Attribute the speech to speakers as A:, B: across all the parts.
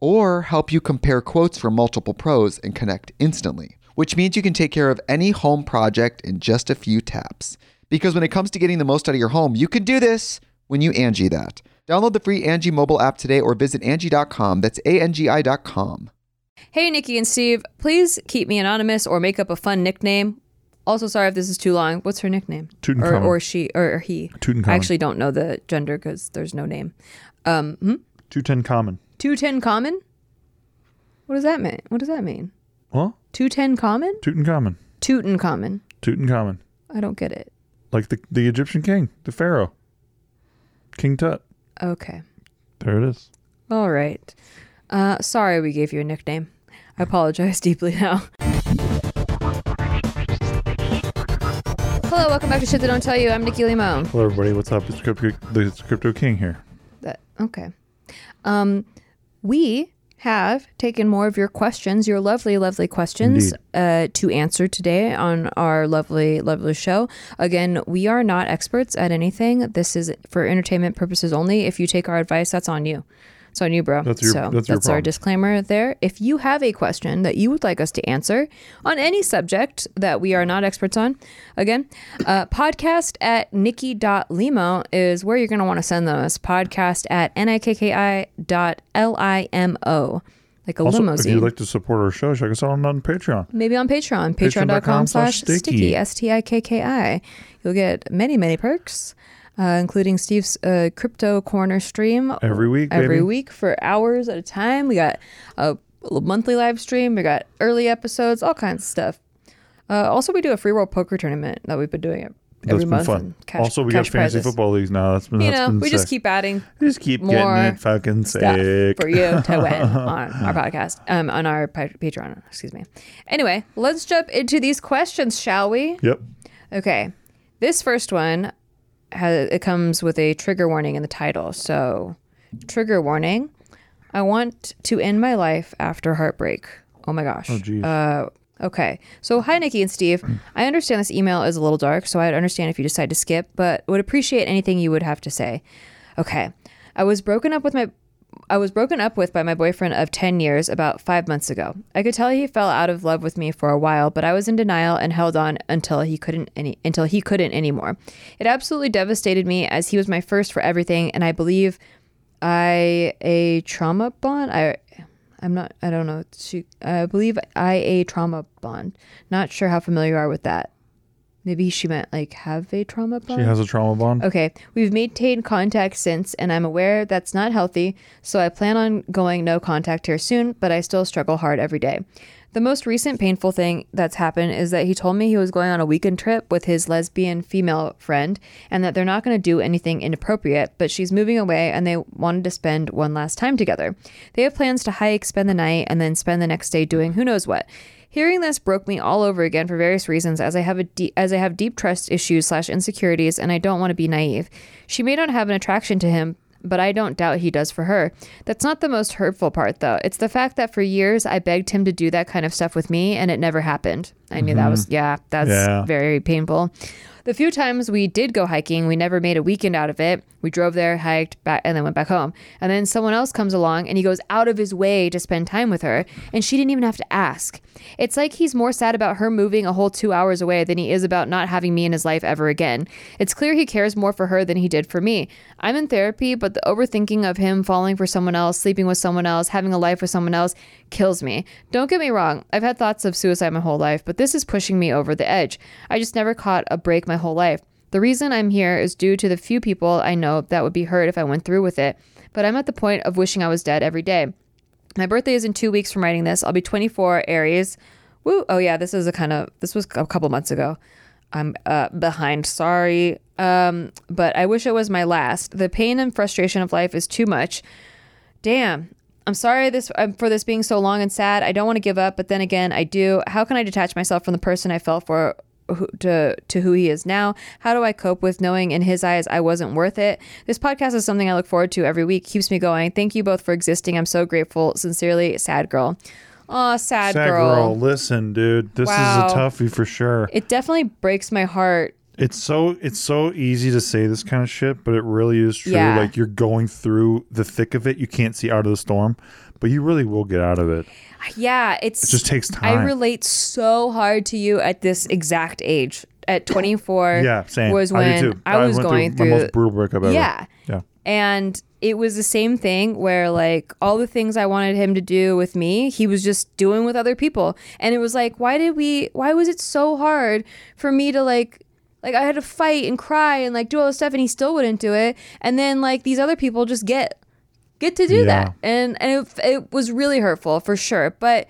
A: or help you compare quotes from multiple pros and connect instantly, which means you can take care of any home project in just a few taps. Because when it comes to getting the most out of your home, you can do this when you Angi that. Download the free Angi mobile app today or visit Angi.com. That's A-N-G-I dot com.
B: Hey, Nikki and Steve, please keep me anonymous or make up a fun nickname. Also, sorry if this is too long. What's her nickname? Or,
C: Tutankhamun.
B: or she, or, or he.
C: Tutankhamun.
B: I actually don't know the gender because there's no name. Um, hmm?
C: Tutankhamun.
B: Two ten common. What does that mean? What does that mean?
C: What?
B: Two ten common?
C: Tutankhamun.
B: Tutankhamun.
C: Tutankhamun.
B: I don't get it.
C: Like the, the Egyptian king, the pharaoh. King Tut.
B: Okay.
C: There it is.
B: All right. Uh, sorry we gave you a nickname. I apologize deeply now. Hello, welcome back to Shit They Don't Tell You. I'm Nikki Limo.
C: Hello, everybody. What's up? It's Crypto, the Crypto King here.
B: That okay. Um, we have taken more of your questions, your lovely, lovely questions, uh, to answer today on our lovely, lovely show. Again, we are not experts at anything. This is for entertainment purposes only. If you take our advice, that's on you. It's on you, bro.
C: That's your-
B: so
C: that's your
B: our disclaimer there. If you have a question that you would like us to answer on any subject that we are not experts on, again, uh, podcast at nikki.limo is where you're going to want to send those. Podcast at nikki dot L-I-M-O. Like a
C: Also,
B: limousine.
C: if you'd like to support our show, check us out on, on Patreon.
B: Maybe on Patreon,
C: Patreon.com slash
B: Stikki, S T I K K I. You'll get many, many perks, uh, including Steve's uh, crypto corner stream
C: Every week,
B: every
C: baby.
B: week for hours at a time. We got a monthly live stream, we got early episodes, all kinds of stuff. Uh, also, we do a free roll poker tournament that we've been doing it
C: That's
B: every
C: been
B: month.
C: fun.
B: Cash,
C: also, we got fantasy
B: prizes.
C: football leagues now. That's been
B: You
C: that's
B: know,
C: been
B: we just keep adding
C: just keep getting it fucking sick
B: for you to win on our podcast, um, on our Patreon. Excuse me. Anyway, let's jump into these questions, shall we?
C: Yep.
B: Okay, this first one has it comes with a trigger warning in the title. So, trigger warning: I want to end my life after heartbreak. Oh my gosh.
C: Oh, geez.
B: Uh, okay. So, hi, Nikki and Steve. I understand this email is a little dark, so I'd understand if you decide to skip, but would appreciate anything you would have to say. Okay. I was broken up with my I was broken up with by my boyfriend of 10 years about 5 months ago. I could tell he fell out of love with me for a while, but I was in denial and held on until he couldn't any until he couldn't anymore. It absolutely devastated me as he was my first for everything and I believe I a trauma bond I I'm not. I don't know. She. I believe IA trauma bond. Not sure how familiar you are with that. Maybe she meant like have a trauma bond.
C: She has a trauma bond.
B: Okay, we've maintained contact since, and I'm aware that's not healthy, so I plan on going no contact here soon, but I still struggle hard every day. The most recent painful thing that's happened is that he told me he was going on a weekend trip with his lesbian female friend and that they're not going to do anything inappropriate, but she's moving away and they wanted to spend one last time together. They have plans to hike, spend the night, and then spend the next day doing who knows what. Hearing this broke me all over again for various reasons, as I have a de- as I have deep trust issues slash insecurities, and I don't want to be naive. She may not have an attraction to him, but I don't doubt he does for her. That's not the most hurtful part, though. It's the fact that for years I begged him to do that kind of stuff with me, and it never happened. I knew that mm-hmm. was yeah, that's
C: Yeah.
B: very painful. The few times we did go hiking, we never made a weekend out of it. We drove there, hiked, back, and then went back home. And then someone else comes along and he goes out of his way to spend time with her, and she didn't even have to ask. It's like he's more sad about her moving a whole two hours away than he is about not having me in his life ever again. It's clear he cares more for her than he did for me. I'm in therapy, but the overthinking of him falling for someone else, sleeping with someone else, having a life with someone else kills me. Don't get me wrong, I've had thoughts of suicide my whole life, but this is pushing me over the edge. I just never caught a break my whole life. The reason I'm here is due to the few people I know that would be hurt if I went through with it, but I'm at the point of wishing I was dead every day. My birthday is in two weeks from writing this. I'll be 24, Aries. Woo! Oh yeah, this is a kind of this was a couple months ago. I'm uh, behind. Sorry, um, but I wish it was my last. The pain and frustration of life is too much. Damn. I'm sorry this um, for this being so long and sad. I don't want to give up, but then again, I do. How can I detach myself from the person I fell for to to who he is now? How do I cope with knowing in his eyes I wasn't worth it? This podcast is something I look forward to every week. Keeps me going. Thank you both for existing. I'm so grateful. Sincerely, sad girl. Aw, sad,
C: Sad
B: girl.
C: girl. Listen, dude, this
B: Wow.
C: is a toughie for sure.
B: It definitely breaks my heart.
C: It's so it's so easy to say this kind of shit, but it really is true.
B: Yeah.
C: Like you're going through the thick of it. You can't see out of the storm, but you really will get out of it.
B: Yeah, it's
C: It just takes time.
B: I relate so hard to you at this exact age. At 24
C: Yeah, same.
B: was
C: I
B: when
C: too.
B: I, was going
C: through
B: through,
C: my most brutal breakup ever.
B: Yeah.
C: Yeah.
B: And it was the same thing where like all the things I wanted him to do with me, he was just doing with other people. And it was like, why did we why was it so hard for me to like like I had to fight and cry and like do all this stuff and he still wouldn't do it. And then like these other people just get get to do
C: Yeah.
B: that. And and it, it was really hurtful for sure. But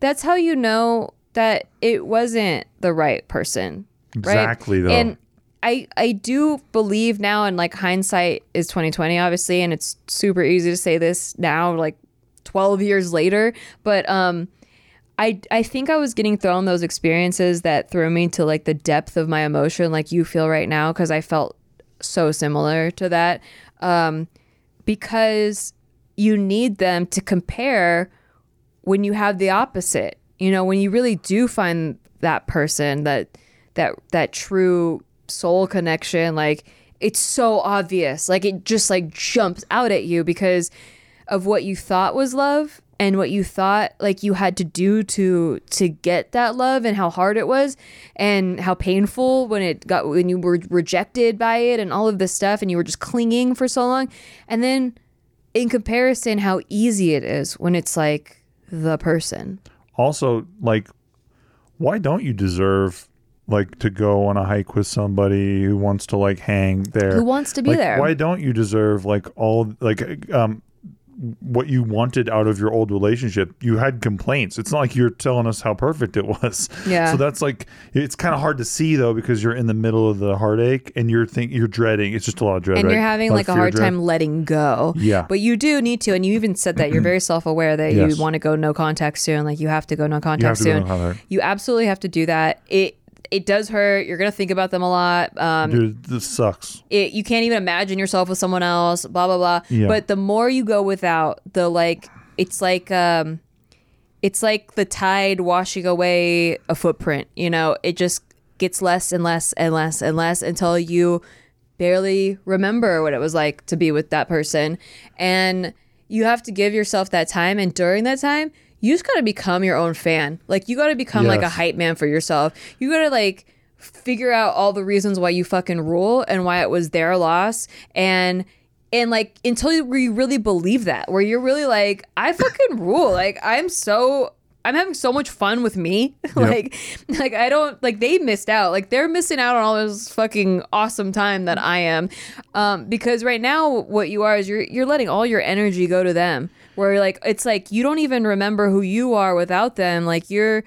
B: that's how you know that it wasn't the right person. right?
C: Exactly, though.
B: And I I do believe now and like hindsight is 2020 obviously and it's super easy to say this now like 12 years later, but um I I think I was getting thrown those experiences that threw me to like the depth of my emotion like you feel right now cuz I felt so similar to that um because you need them to compare when you have the opposite you know when you really do find that person that that that true soul connection like it's so obvious like it just like jumps out at you because of what you thought was love and what you thought like you had to do to to get that love and how hard it was and how painful when it got when you were rejected by it and all of this stuff and you were just clinging for so long. And then in comparison how easy it is when it's like the person.
C: Also like why don't you deserve like to go on a hike with somebody who wants to like hang there?
B: Who wants to be
C: Like,
B: there.
C: why don't you deserve like all like um what you wanted out of your old relationship you had complaints it's not like you're telling us how perfect it was
B: Yeah.
C: so that's like it's kind of hard to see though because you're in the middle of the heartache and you're think you're dreading it's just a lot of dread
B: and
C: right?
B: you're having
C: lot
B: like a hard
C: dread.
B: time letting go.
C: Yeah.
B: But you do need to, and you even said that you're very self-aware that
C: Yes.
B: you want to go no contact soon. Like you have to go no contact soon.
C: no contact.
B: You absolutely have to do that. It it does hurt. You're gonna think about them a lot. Um,
C: dude this sucks
B: it, you can't even imagine yourself with someone else. Blah blah blah.
C: Yeah.
B: But the more you go without, the like it's like um, it's like the tide washing away a footprint. You know, it just gets less and less and less and less until you barely remember what it was like to be with that person. And you have to give yourself that time. And during that time, you just got to become your own fan. Like, you got to become like a hype man for yourself. You got to like figure out all the reasons why you fucking rule and why it was their loss. And and like until you you really believe that, where you're really like, I fucking rule. Like I'm so I'm having so much fun with me. like like I don't like they missed out. Like they're missing out on all this fucking awesome time that I am. Um because right now what you are is you're you're letting all your energy go to them. Where like it's like you don't even remember who you are without them. Like you're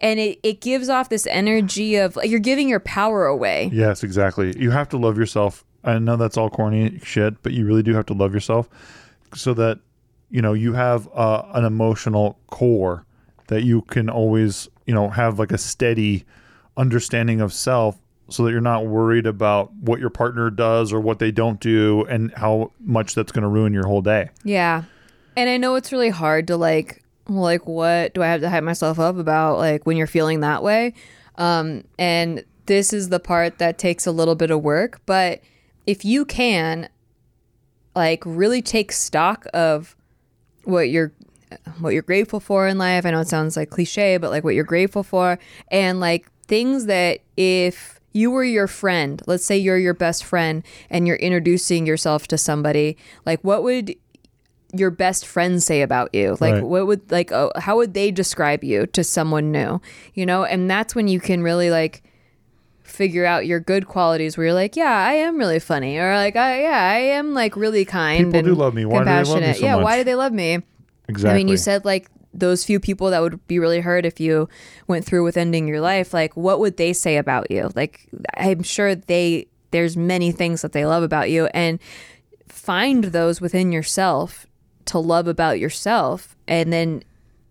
B: and it, it gives off this energy of like you're giving your power away.
C: Yes, exactly. You have to love yourself. I know that's all corny shit, but you really do have to love yourself so that you know you have uh, an emotional core that you can always you know have like a steady understanding of self so that you're not worried about what your partner does or what they don't do and how much that's going to ruin your whole day.
B: Yeah. And I know it's really hard to like like what do I have to hype myself up about like when you're feeling that way? Um and this is the part that takes a little bit of work, but if you can like really take stock of what you're what you're grateful for in life. I know it sounds like cliche, but like what you're grateful for and like things that if you were your friend, let's say you're your best friend and you're introducing yourself to somebody, like what would your best friends say about you? Like
C: Right.
B: what would like oh, how would they describe you to someone new? You know, and that's when you can really like figure out your good qualities where you're like, yeah, I am really funny or like I yeah, I am like really kind
C: People do love me. Why do they love me
B: compassionate.
C: so
B: yeah, why do they love me?
C: Exactly.
B: I mean, you said like those few people that would be really hurt if you went through with ending your life. Like, what would they say about you? Like, I'm sure they there's many things that they love about you, and find those within yourself to love about yourself, and then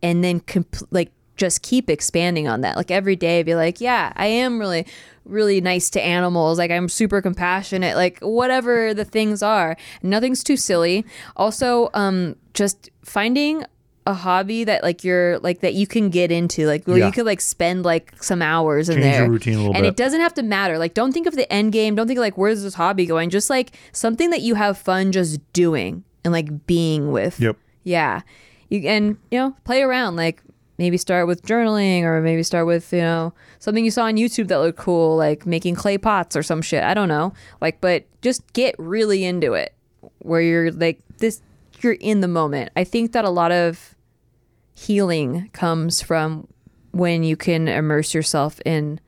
B: and then comp- like just keep expanding on that. Like every day, be like, yeah, I am really really nice to animals. Like i'm super compassionate. Like whatever the things are. Nothing's too silly. Also um just finding a hobby that like you're like that you can get into like where
C: Yeah.
B: you could like spend like some hours in
C: Change your
B: there.
C: routine a little
B: and
C: bit.
B: it doesn't have to matter. Like don't think of the end game. Don't think like where's this hobby going? Just like something that you have fun just doing and like being with.
C: Yep.
B: yeah. You and you know play around like maybe start with journaling or maybe start with you know something you saw on youtube that looked cool like making clay pots or some shit. I don't know. Like but just get really into it where you're like this you're in the moment. I think that a lot of healing comes from when you can immerse yourself in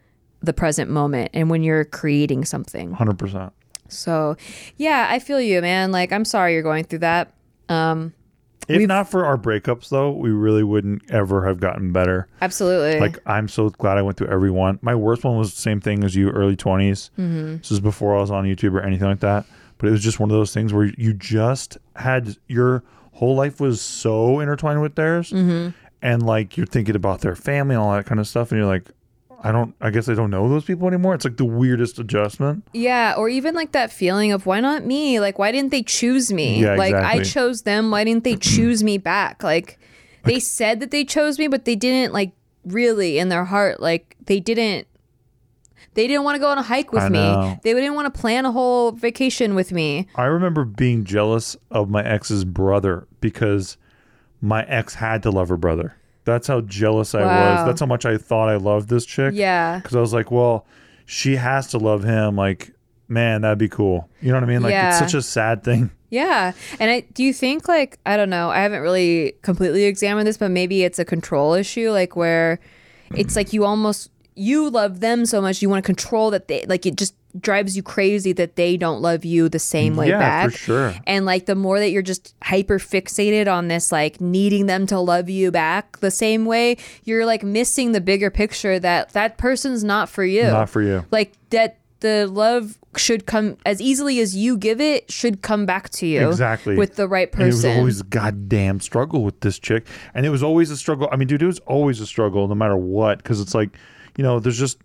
B: the present moment and when you're creating something.
C: 100%.
B: So yeah i feel you man like i'm sorry you're going through that um
C: If not for our breakups, though, we really wouldn't ever have gotten better.
B: absolutely
C: Like, I'm so glad I went through every one. My worst one was the same thing as you, early 20s. Mm-hmm. This is before I was on YouTube or anything like that. But it was just one of those things where you just had your whole life was so intertwined with theirs. Mm-hmm. And like, you're thinking about their family and all that kind of stuff. And you're like, I don't, I guess I don't know those people anymore. It's like the weirdest adjustment.
B: Yeah, or even like that feeling of why not me? Like why didn't they choose me?
C: Yeah,
B: like I chose them, why didn't they choose me back? Like they said that they chose me, but they didn't like really in their heart like they didn't they didn't want to go on a hike with me. They didn't want to plan a whole vacation with me.
C: I remember being jealous of my ex's brother because my ex had to love her brother. That's how jealous I was. That's how much I thought I loved this chick.
B: Yeah.
C: Because I was like, well, she has to love him. Like, man, that'd be cool. You know what I mean? Like,
B: Yeah.
C: it's such a sad thing.
B: Yeah. And I do you think like I don't know, I haven't really completely examined this, but maybe it's a control issue like where it's like you almost you love them so much you want to control that they like it just drives you crazy that they don't love you the same way
C: Yeah,
B: back.
C: for sure.
B: And like the more that you're just hyper fixated on this like needing them to love you back the same way, you're like missing the bigger picture that that person's not for you.
C: Not for you.
B: Like that the love should come as easily as you give it should come back to you
C: Exactly.
B: with the right
C: And it was always a goddamn struggle with this chick. And it was always a struggle. I mean, dude, it was always a struggle no matter what. Cause it's like, you know, there's just,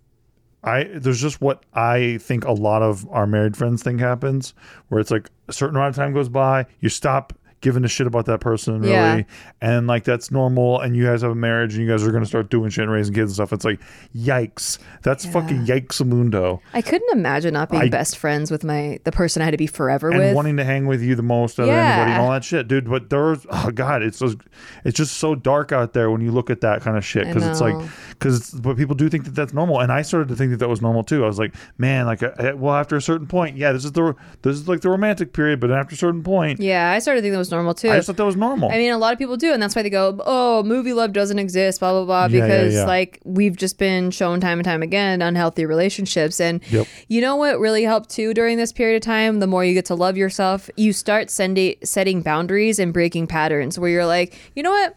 C: I, there's just what I think a lot of our married friends think happens where it's like a certain amount of time goes by, you stop giving a shit about that person really.
B: Yeah.
C: And like that's normal. And you guys have a marriage and you guys are going to start doing shit and raising kids and stuff. It's like, yikes. That's fucking yikes mundo.
B: I couldn't imagine not being
C: I-
B: best friends with my the person I had to be forever
C: and
B: with.
C: wanting to hang with you the most out of anybody and all that shit, dude. But there's oh god, it's just, it's just so dark out there when you look at that kind of shit because it's like because but people do think that that's normal, and I started to think that that was normal too. I was like, man, like, I, well, after a certain point, yeah, this is the this is like the romantic period, but after a certain point,
B: Yeah, I started thinking that was normal too.
C: I just thought that was normal.
B: I mean, a lot of people do, and that's why they go, "Oh, movie love doesn't exist," blah blah blah,
C: Yeah, yeah,
B: because
C: yeah.
B: like we've just been shown time and time again unhealthy relationships. And
C: Yep.
B: you know what really helped too during this period of time? The more you get to love yourself, you start sending setting boundaries and breaking patterns where you're like, you know what?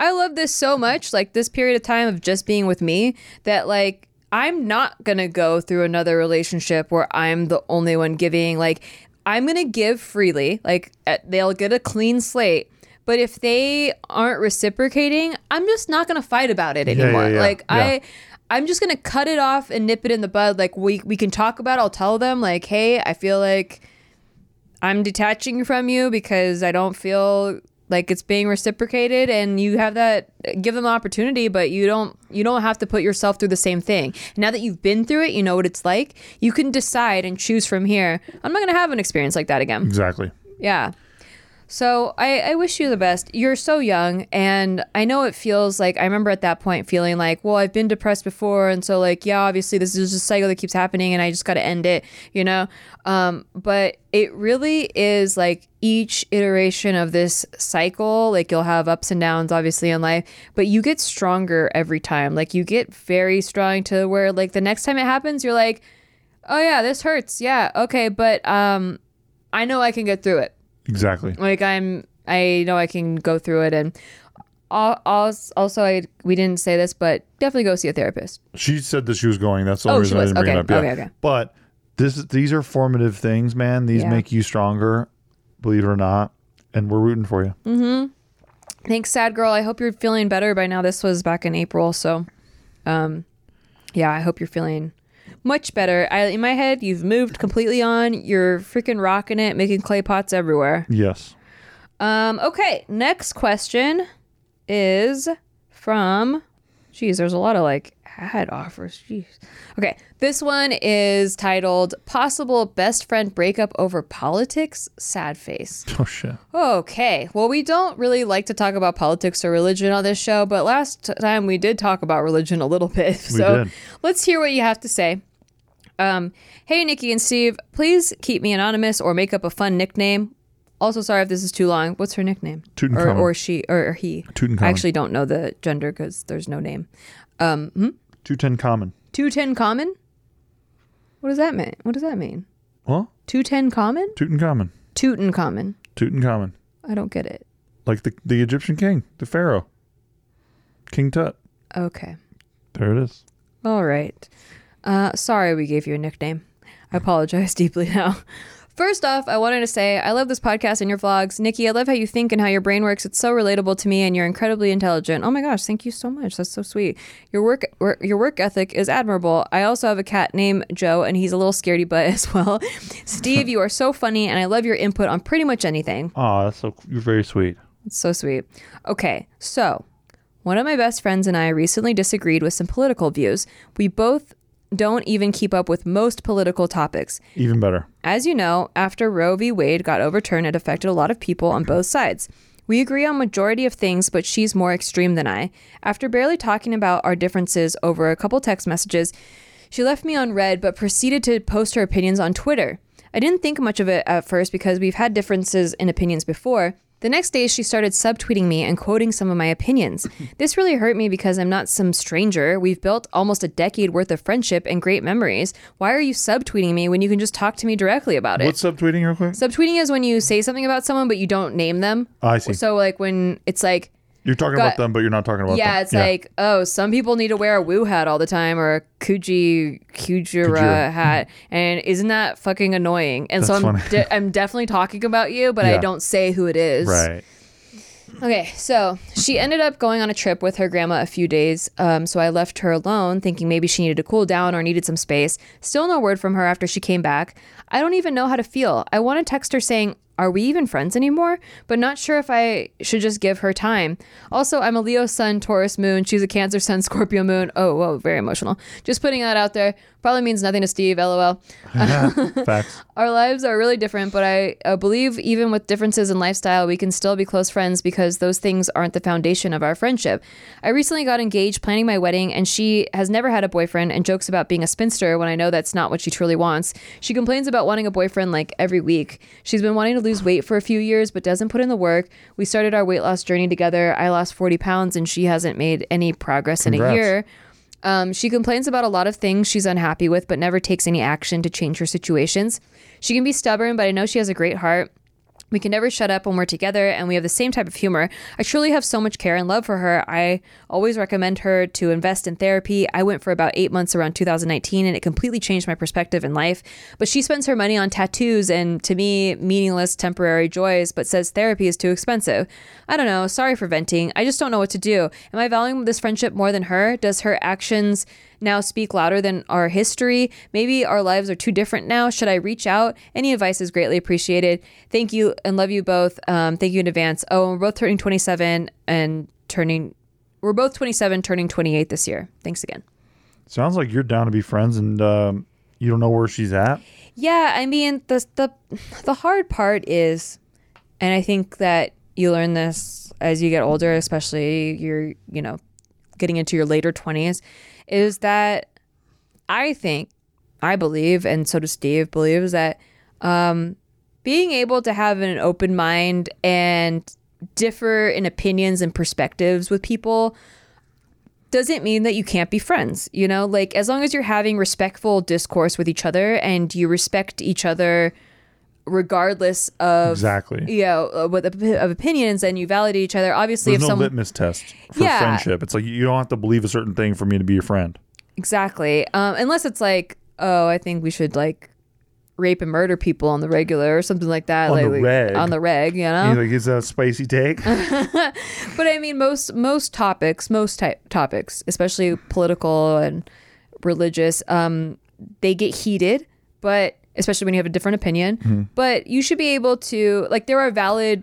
B: I love this so much, like this period of time of just being with me, that like I'm not gonna go through another relationship where I'm the only one giving. Like I'm gonna give freely. Like uh, they'll get a clean slate. But if they aren't reciprocating, I'm just not gonna fight about it
C: yeah,
B: anymore.
C: yeah.
B: Like
C: Yeah.
B: I. I'm just gonna cut it off and nip it in the bud. Like we we can talk about. It. I'll tell them like, hey, I feel like I'm detaching from you because I don't feel like it's being reciprocated and you have that give them the opportunity but you don't you don't have to put yourself through the same thing now that you've been through it you know what it's like you can decide and choose from here i'm not going to have an experience like that again
C: exactly.
B: yeah. So I, I wish you the best. You're so young, and I know it feels like I remember at that point feeling like, well, I've been depressed before, and so like, yeah, obviously this is just a cycle that keeps happening, and I just got to end it, you know. Um, but it really is like each iteration of this cycle, like you'll have ups and downs, obviously in life, but you get stronger every time. Like you get very strong to where like the next time it happens, you're like, oh yeah, this hurts, yeah, okay, but um, I know I can get through it
C: Exactly.
B: like i'm i know i can go through it and al- als- also i we didn't say this but definitely go see a therapist
C: She said that she was going. That's the
B: Oh,
C: only
B: she
C: reason I didn't bring
B: Okay,
C: it up. Yeah.
B: okay, okay.
C: But this these are formative things, man. These
B: Yeah.
C: make you stronger, believe it or not. And we're rooting for you.
B: Mm-hmm. thanks sad girl i hope you're feeling better by now this was back in april so um yeah i hope you're feeling much better I, in my head you've moved completely on you're freaking rocking it making clay pots everywhere
C: Yes.
B: Um, okay, next question is from Jeez, there's a lot of like ad offers. Jeez. Okay, this one is titled Possible Best Friend Breakup Over Politics? Sad face.
C: Oh shit.
B: Okay, well, we don't really like to talk about politics or religion on this show, but last time we did talk about religion a little bit. So let's hear what you have to say. Um, hey, Nikki and Steve, please keep me anonymous or make up a fun nickname. Also, sorry if this is too long. What's her nickname? Or,
C: Tutankhamun.
B: or she, or, or he.
C: Tutankhamun.
B: I actually don't know the gender because there's no name. Um, hmm?
C: Two ten common.
B: Two ten common. What does that mean? What does that mean?
C: What?
B: Two ten common?
C: Tutankhamun.
B: Tutankhamun.
C: Tutankhamun.
B: I don't get it.
C: Like the the Egyptian king, the pharaoh. King Tut.
B: Okay.
C: There it is.
B: All right. Uh, sorry we gave you a nickname. I apologize deeply now. First off, I wanted to say I love this podcast and your vlogs. Nikki, I love how you think and how your brain works. It's so relatable to me and you're incredibly intelligent. Oh my gosh, thank you so much. That's so sweet. Your work your work ethic is admirable. I also have a cat named Joe and he's a little scaredy butt as well. Steve, you are so funny and I love your input on pretty much anything.
C: Oh, that's so you're very sweet.
B: It's so sweet. Okay, so one of my best friends and I recently disagreed with some political views. We both don't even keep up with most political topics.
C: Even better.
B: As you know, after Roe v. Wade got overturned, it affected a lot of people on both sides. We agree on majority of things, but she's more extreme than I. After barely talking about our differences over a couple text messages, she left me on read but proceeded to post her opinions on Twitter. I didn't think much of it at first because we've had differences in opinions before. The next day, she started subtweeting me and quoting some of my opinions. This really hurt me because I'm not some stranger. We've built almost a decade worth of friendship and great memories. Why are you subtweeting me when you can just talk to me directly about it?
C: What's subtweeting real quick?
B: Subtweeting is when you say something about someone but you don't name them.
C: Oh, I see.
B: So like when it's like
C: You're talking
B: got-
C: about them, but you're not talking about
B: yeah,
C: them.
B: it's like oh, some people need to wear a woo hat all the time or a Kuji Kujira
C: Kujira.
B: hat, and isn't that fucking annoying? And so I'm de- I'm definitely talking about you, but I don't say who it is.
C: right.
B: Okay, so she ended up going on a trip with her grandma a few days. Um, so I left her alone, thinking maybe she needed to cool down or needed some space. Still no word from her after she came back. I don't even know how to feel. I want to text her saying, Are we even friends anymore? But not sure if I should just give her time. Also, I'm a Leo sun, Taurus moon. She's a Cancer sun, Scorpio moon. Oh, whoa, very emotional. Just putting that out there. Probably means nothing to Steve, lol.
C: Facts.
B: Our lives are really different, but I uh, believe even with differences in lifestyle, we can still be close friends because those things aren't the foundation of our friendship. I recently got engaged, planning my wedding, and she has never had a boyfriend and jokes about being a spinster when I know that's not what she truly wants. She complains about wanting a boyfriend like every week. She's been wanting to lose weight for a few years, but doesn't put in the work. We started our weight loss journey together. I lost 40 pounds, and she hasn't made any progress in a year. Um, she complains about a lot of things she's unhappy with, but never takes any action to change her situations. She can be stubborn, but I know she has a great heart. We can never shut up when we're together, and we have the same type of humor. I truly have so much care and love for her. I always recommend her to invest in therapy. I went for about eight months around 2019, and it completely changed my perspective in life. But she spends her money on tattoos and, to me, meaningless temporary joys, but says therapy is too expensive. I don't know. Sorry for venting. I just don't know what to do. Am I valuing this friendship more than her? Does her actions now speak louder than our history? Maybe our lives are too different now. Should I reach out? Any advice is greatly appreciated. Thank you and love you both. Um, thank you in advance. Oh, we're both turning 27 and turning. We're both 27, turning 28 this year. Thanks again.
C: Sounds like you're down to be friends, and um, you don't know where she's at.
B: Yeah, I mean the the the hard part is, and I think that you learn this as you get older, especially you're you know getting into your later twenties, is that I think I believe, and so does Steve believes that um, being able to have an open mind and differ in opinions and perspectives with people doesn't mean that you can't be friends. You know, like as long as you're having respectful discourse with each other and you respect each other regardless of
C: Exactly.
B: you know uh, what the, of opinions and you validate each other obviously
C: There's
B: if
C: no
B: someone
C: litmus test for
B: Yeah.
C: friendship. It's like you don't have to believe a certain thing for me to be your friend.
B: exactly um unless it's like oh i think we should like rape and murder people on the regular or something like that
C: On
B: like
C: the
B: like,
C: reg.
B: on the reg you know
C: He's like, is that a spicy take?
B: but I mean, most most topics, most type topics, especially political and religious, um, they get heated. But especially when you have a different opinion,
C: Mm-hmm.
B: but you should be able to like there are valid.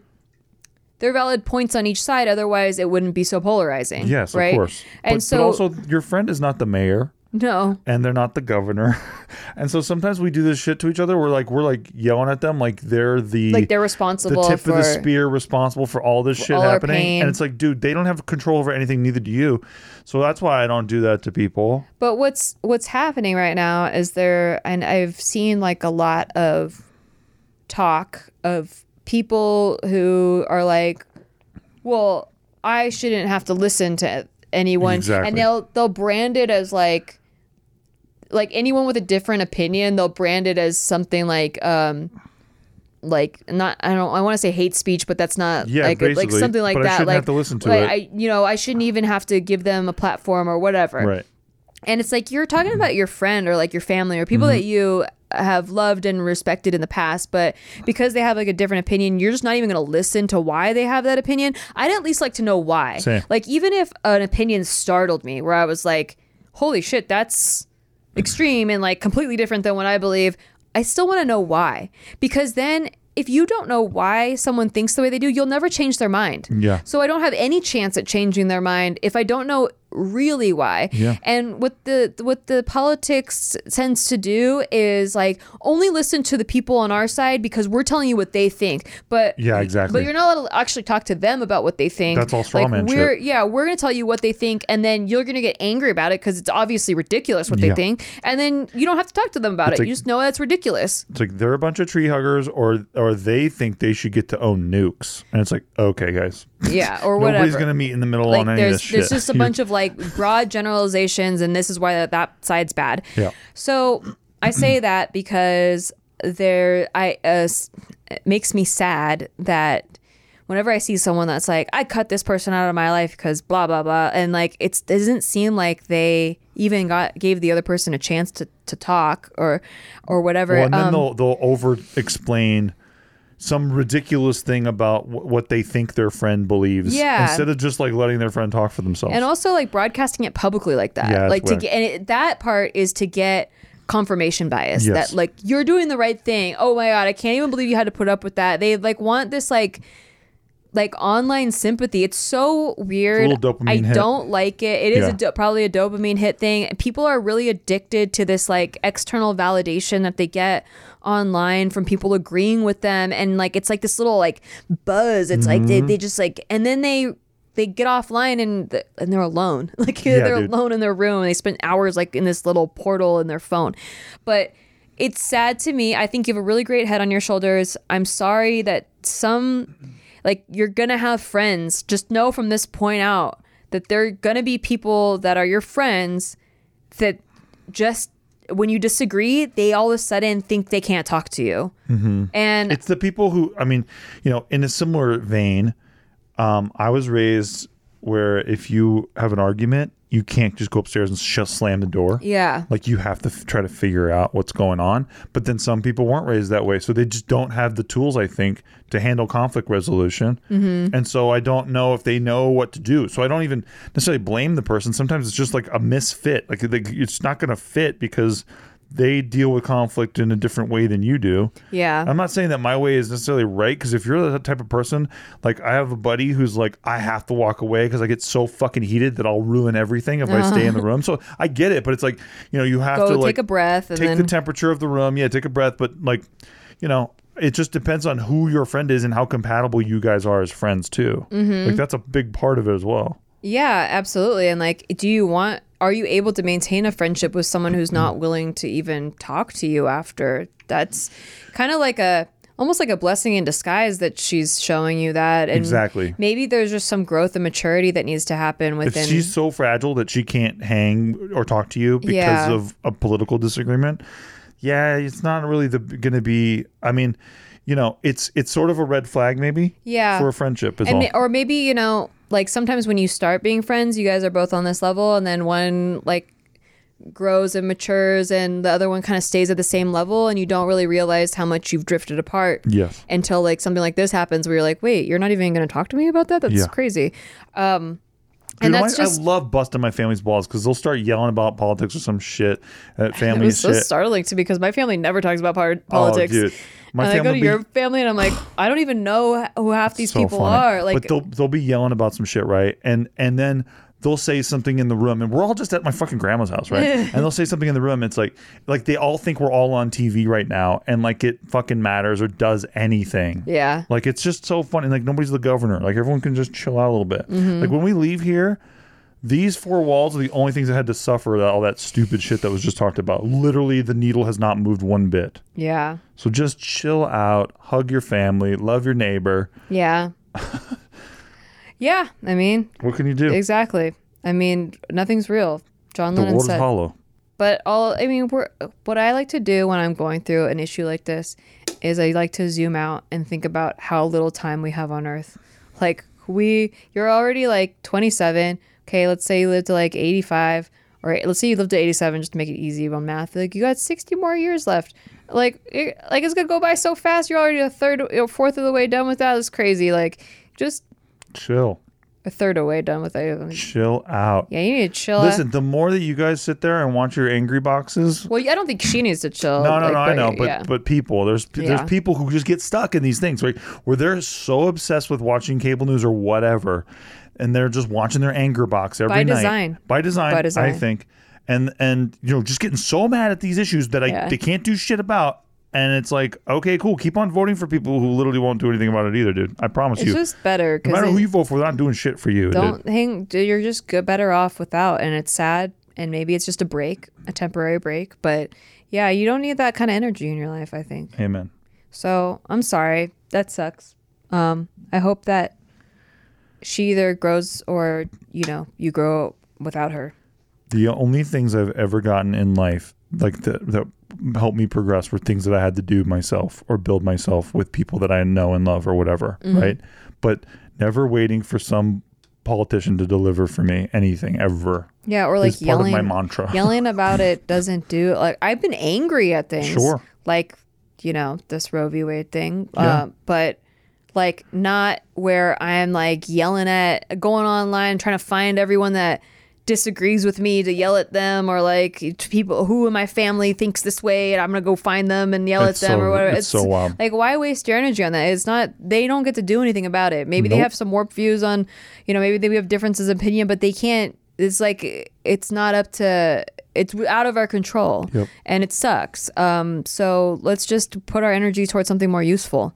B: There are valid points on each side, otherwise it wouldn't be so polarizing.
C: yes,
B: right?
C: of course.
B: And
C: but,
B: so
C: but also, your friend is not the mayor.
B: no,
C: and they're not the governor. and so sometimes we do this shit to each other. We're like we're like yelling at them like they're the
B: like they're responsible the
C: tip
B: for
C: of the spear responsible for all this shit happening. And it's like, dude, they don't have control over anything, neither do you. So that's why I don't do that to people.
B: But what's what's happening right now is there, and I've seen like a lot of talk of people who are like, "Well, I shouldn't have to listen to anyone,"
C: Exactly.
B: and they'll they'll brand it as like, like anyone with a different opinion, they'll brand it as something like, um, like not I don't I want to say hate speech, but that's not
C: Yeah,
B: like like something like that. like
C: have to listen to
B: like,
C: it.
B: I you know I shouldn't even have to give them a platform or whatever.
C: Right.
B: And it's like you're talking about your friend or like your family or people
C: Mm-hmm.
B: that you have loved and respected in the past, but because they have like a different opinion, you're just not even going to listen to why they have that opinion. I'd at least like to know why.
C: Same.
B: Like even if an opinion startled me where I was like, "Holy shit, that's extreme and like completely different than what I believe." I still want to know why. Because then if you don't know why someone thinks the way they do, you'll never change their mind.
C: Yeah.
B: So I don't have any chance at changing their mind if I don't know really why.
C: Yeah.
B: And what the what the politics tends to do is like only listen to the people on our side because we're telling you what they think. But
C: Yeah, exactly.
B: But you're not allowed to actually talk to them about what they think.
C: That's all straw
B: like
C: man
B: we're
C: shit.
B: yeah, we're gonna tell you what they think, and then you're gonna get angry about it because it's obviously ridiculous what
C: Yeah.
B: they think, and then you don't have to talk to them about
C: It's
B: it.
C: like-
B: you just know that's ridiculous.
C: It's like they're a bunch of tree huggers or or they think they should get to own nukes. And it's like, okay, guys.
B: Yeah, or whatever.
C: Nobody's gonna meet in the middle
B: like
C: on any
B: there's
C: of this shit.
B: there's just a bunch of like broad generalizations and this is why that, that side's bad
C: Yeah.
B: so i say that because there i uh, it makes me sad that whenever i see someone that's like i cut this person out of my life because blah blah blah and like it doesn't seem like they even got gave the other person a chance to, to talk or or whatever
C: Well, and then
B: Um,
C: they'll they'll over explain some ridiculous thing about w- what they think their friend believes.
B: Yeah.
C: Instead of just like letting their friend talk for themselves.
B: and also like broadcasting it publicly like that
C: Yeah,
B: like to get and it, that part is to get confirmation bias
C: Yes.
B: that like you're doing the right thing oh my god i can't even believe you had to put up with that they like want this like like online sympathy. It's so weird.
C: little dopamine
B: I
C: hit.
B: don't like it. It is
C: Yeah.
B: a do- probably a dopamine hit thing. People are really addicted to this like external validation that they get online from people agreeing with them and like it's like this little like buzz. It's like
C: Mm-hmm.
B: they, they just like and then they they get offline and and they're alone. Like they're
C: dude.
B: alone in their room. They spend hours like in this little portal in their phone. But it's sad to me. I think you have a really great head on your shoulders. I'm sorry that some like you're gonna have friends. Just know from this point out that there are gonna be people that are your friends that just when you disagree, they all of a sudden think they can't talk to you. Mm-hmm. And
C: It's the people who, I mean, you know, in a similar vein, um, I was raised where if you have an argument, you can't just go upstairs and just slam the door.
B: yeah,
C: Like you have to f- try to figure out what's going on. But then some people weren't raised that way, so they just don't have the tools, I think, to handle conflict resolution. Mm-hmm. And so I don't know if they know what to do. So I don't even necessarily blame the person. Sometimes it's just like a misfit. Like they, it's not going to fit because they deal with conflict in a different way than you do.
B: yeah.
C: I'm not saying that my way is necessarily right because if you're the type of person, like I have a buddy who's like, I have to walk away because I get so fucking heated that I'll ruin everything if I stay in the room. So I get it, but it's like, you know, you have
B: Go
C: to
B: take
C: like
B: a breath and
C: take the temperature of the room. Yeah, take a breath, but like, you know, it just depends on who your friend is and how compatible you guys are as friends too.
B: Mm-hmm.
C: Like that's a big part of it as well.
B: Yeah, absolutely. And like, do you want, are you able to maintain a friendship with someone who's not willing to even talk to you after? That's kind of like a, almost like a blessing in disguise that she's showing you that. And
C: Exactly.
B: Maybe there's just some growth and maturity that needs to happen within.
C: If she's so fragile that she can't hang or talk to you because
B: Yeah.
C: of a political disagreement, yeah, it's not really the going to be. I mean, you know, it's it's sort of a red flag maybe.
B: Yeah.
C: For a friendship is
B: and
C: all.
B: ma- or maybe you know like sometimes when you start being friends you guys are both on this level and then one like grows and matures and the other one kind of stays at the same level and you don't really realize how much you've drifted apart
C: Yes.
B: until like something like this happens where you're like wait you're not even going to talk to me about that that's
C: Yeah.
B: crazy um
C: Dude,
B: and
C: my-
B: that's just
C: I love busting my family's balls because they'll start yelling about politics or some shit uh,
B: at
C: family.
B: it was so
C: shit. Oh,
B: startling to me because my family never talks about par- oh, politics
C: dude. My
B: and I go to
C: be-
B: your family and I'm like, I don't even know who half these
C: so
B: people
C: funny.
B: are. Like,
C: but they'll they'll be yelling about some shit, right? And and then they'll say something in the room, and we're all just at my fucking grandma's house, right? and they'll say something in the room. It's like like they all think we're all on TV right now, and like it fucking matters or does anything.
B: yeah,
C: Like it's just so funny. Like nobody's the governor. Like everyone can just chill out a little bit.
B: Mm-hmm.
C: Like when we leave here, these four walls are the only things that had to suffer all that stupid shit that was just talked about. Literally, the needle has not moved one bit.
B: yeah,
C: So just chill out, hug your family, love your neighbor.
B: yeah. yeah, I mean,
C: What can you do?
B: Exactly. I mean, nothing's real. John
C: The
B: Lennon
C: world is
B: said.
C: hollow.
B: But all I mean, we're, what I like to do when I'm going through an issue like this is I like to zoom out and think about how little time we have on Earth. Like we, you're already like 27. Okay, let's say you live to like 85, or let's say you live to 87, just to make it easy on math. Like you got 60 more years left. Like, it, like it's gonna go by so fast. You're already a third, or fourth of the way done with that. It's crazy. Like just
C: Chill.
B: a third away done with it.
C: Chill out.
B: Yeah, you need to chill. out.
C: Listen, the more that you guys sit there and watch your angry boxes.
B: Well, I don't think she needs to chill.
C: No, no,
B: like,
C: no, I know, but
B: yeah.
C: but people, there's
B: Yeah.
C: there's people who just get stuck in these things, right? Where they're so obsessed with watching cable news or whatever, and they're just watching their anger box every
B: By
C: night.
B: design.
C: By design,
B: By
C: I think, and and you know, just getting so mad at these issues that I
B: Yeah.
C: they can't do shit about. And it's like, okay, cool. Keep on voting for people who literally won't do anything about it either, dude. I promise
B: it's
C: you.
B: It's just better
C: no matter who you vote for, they're not doing shit for you.
B: don't hang. dude, You're just good, better off without, and it's sad. And maybe it's just a break, a temporary break. But yeah, you don't need that kind of energy in your life. I think.
C: Amen.
B: So I'm sorry. That sucks. Um, I hope that she either grows or you know you grow without her.
C: The only things I've ever gotten in life, like the, that helped me progress, were things that I had to do myself or build myself with people that I know and love or whatever,
B: Mm-hmm.
C: right? But never waiting for some politician to deliver for me anything ever.
B: Yeah, or like
C: is part of
B: yelling.
C: my mantra.
B: yelling about it doesn't do like I've been angry at things.
C: Sure.
B: Like you know this Roe v. Wade thing,
C: Yeah.
B: uh, but like not where I'm like yelling at, going online, trying to find everyone that disagrees with me to yell at them or like people who in my family thinks this way and I'm gonna go find them and yell
C: It's
B: at them
C: so-
B: or whatever.
C: it's so wild.
B: Like why waste your energy on that? It's not they don't get to do anything about it. Maybe they have some warped views on, you know, maybe they have differences of opinion, but they can't. It's like it's not up to. It's out of our control,
C: Yep.
B: and it sucks. Um, so let's just put our energy towards something more useful.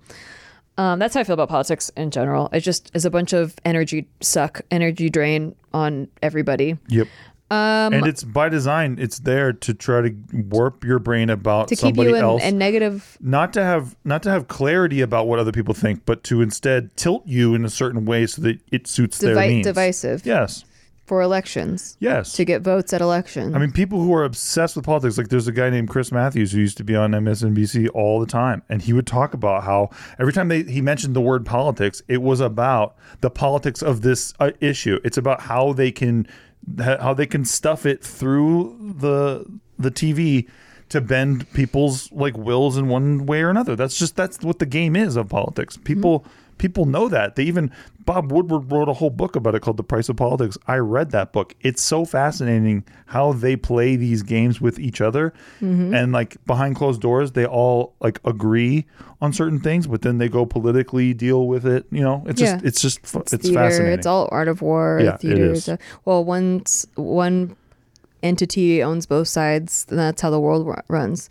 B: Um, that's how I feel about politics in general. It just is a bunch of energy suck, energy drain on everybody
C: Yep.
B: Um,
C: and it's by design. It's there to try to warp your brain about
B: to keep
C: somebody
B: you in,
C: else.
B: in negative.
C: not to have not to have clarity about what other people think, but to instead tilt you in a certain way so that it suits their needs.
B: divisive
C: Yes.
B: For elections
C: Yes.
B: to get votes at elections.
C: I mean, people who are obsessed with politics, like there's a guy named Chris Matthews who used to be on MSNBC all the time, and he would talk about how every time they, he mentioned the word politics, it was about the politics of this uh, issue. It's about how they can how they can stuff it through the the TV to bend people's like wills in one way or another. That's just that's what the game is of politics. People people know that. They even Bob Woodward wrote a whole book about it called The Price of Politics. I read that book. It's so fascinating how they play these games with each other and like behind closed doors they all like agree on certain things but then they go politically deal with it, you know. It's just it's just fu- it's,
B: theater.
C: fascinating.
B: It's all art of war.
C: Yeah, it
B: theater.
C: is.
B: uh, well, once one entity owns both sides, then that's how the world ru- runs.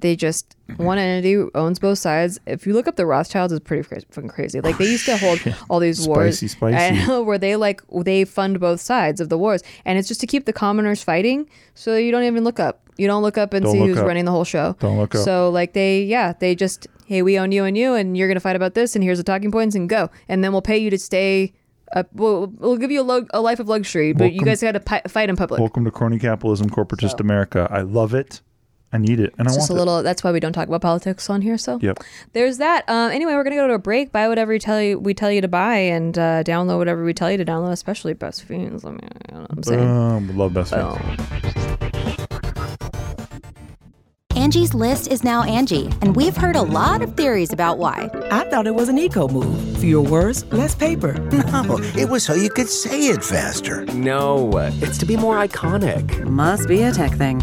B: They just
C: Mm-hmm.
B: one entity owns both sides. If you look up the Rothschilds, it's pretty fucking crazy. Like they used to hold all these wars,
C: Spicy, spicy.
B: Know, where they like they fund both sides of the wars, and it's just to keep the commoners fighting. So you don't even look up. You don't look up and
C: Don't
B: see who's
C: up.
B: running the whole show.
C: Don't look up.
B: So like they, yeah, they just hey, we own you and you, and you're gonna fight about this, and here's the talking points, and go, and then we'll pay you to stay. Uh, we'll, we'll give you a, lo- a life of luxury, but you guys got to pi- fight in public.
C: Welcome to crony capitalism, corporatist America. I love it. I need it, and I
B: It's
C: want
B: just a
C: it.
B: little. That's why we don't talk about politics on here. So
C: Yep.
B: there's that. Um, anyway, we're gonna go to a break. Buy whatever we tell you we tell you to buy, and uh, download whatever we tell you to download, especially Best Fiends. I mean, you know what I'm saying.
C: Um, love best friends.
D: Angie's list is now Angi, and we've heard a lot of theories about why.
E: I thought it was an eco move. Fewer words, less paper.
F: No, it was so you could say it faster.
G: No, it's to be more iconic.
H: Must be a tech thing.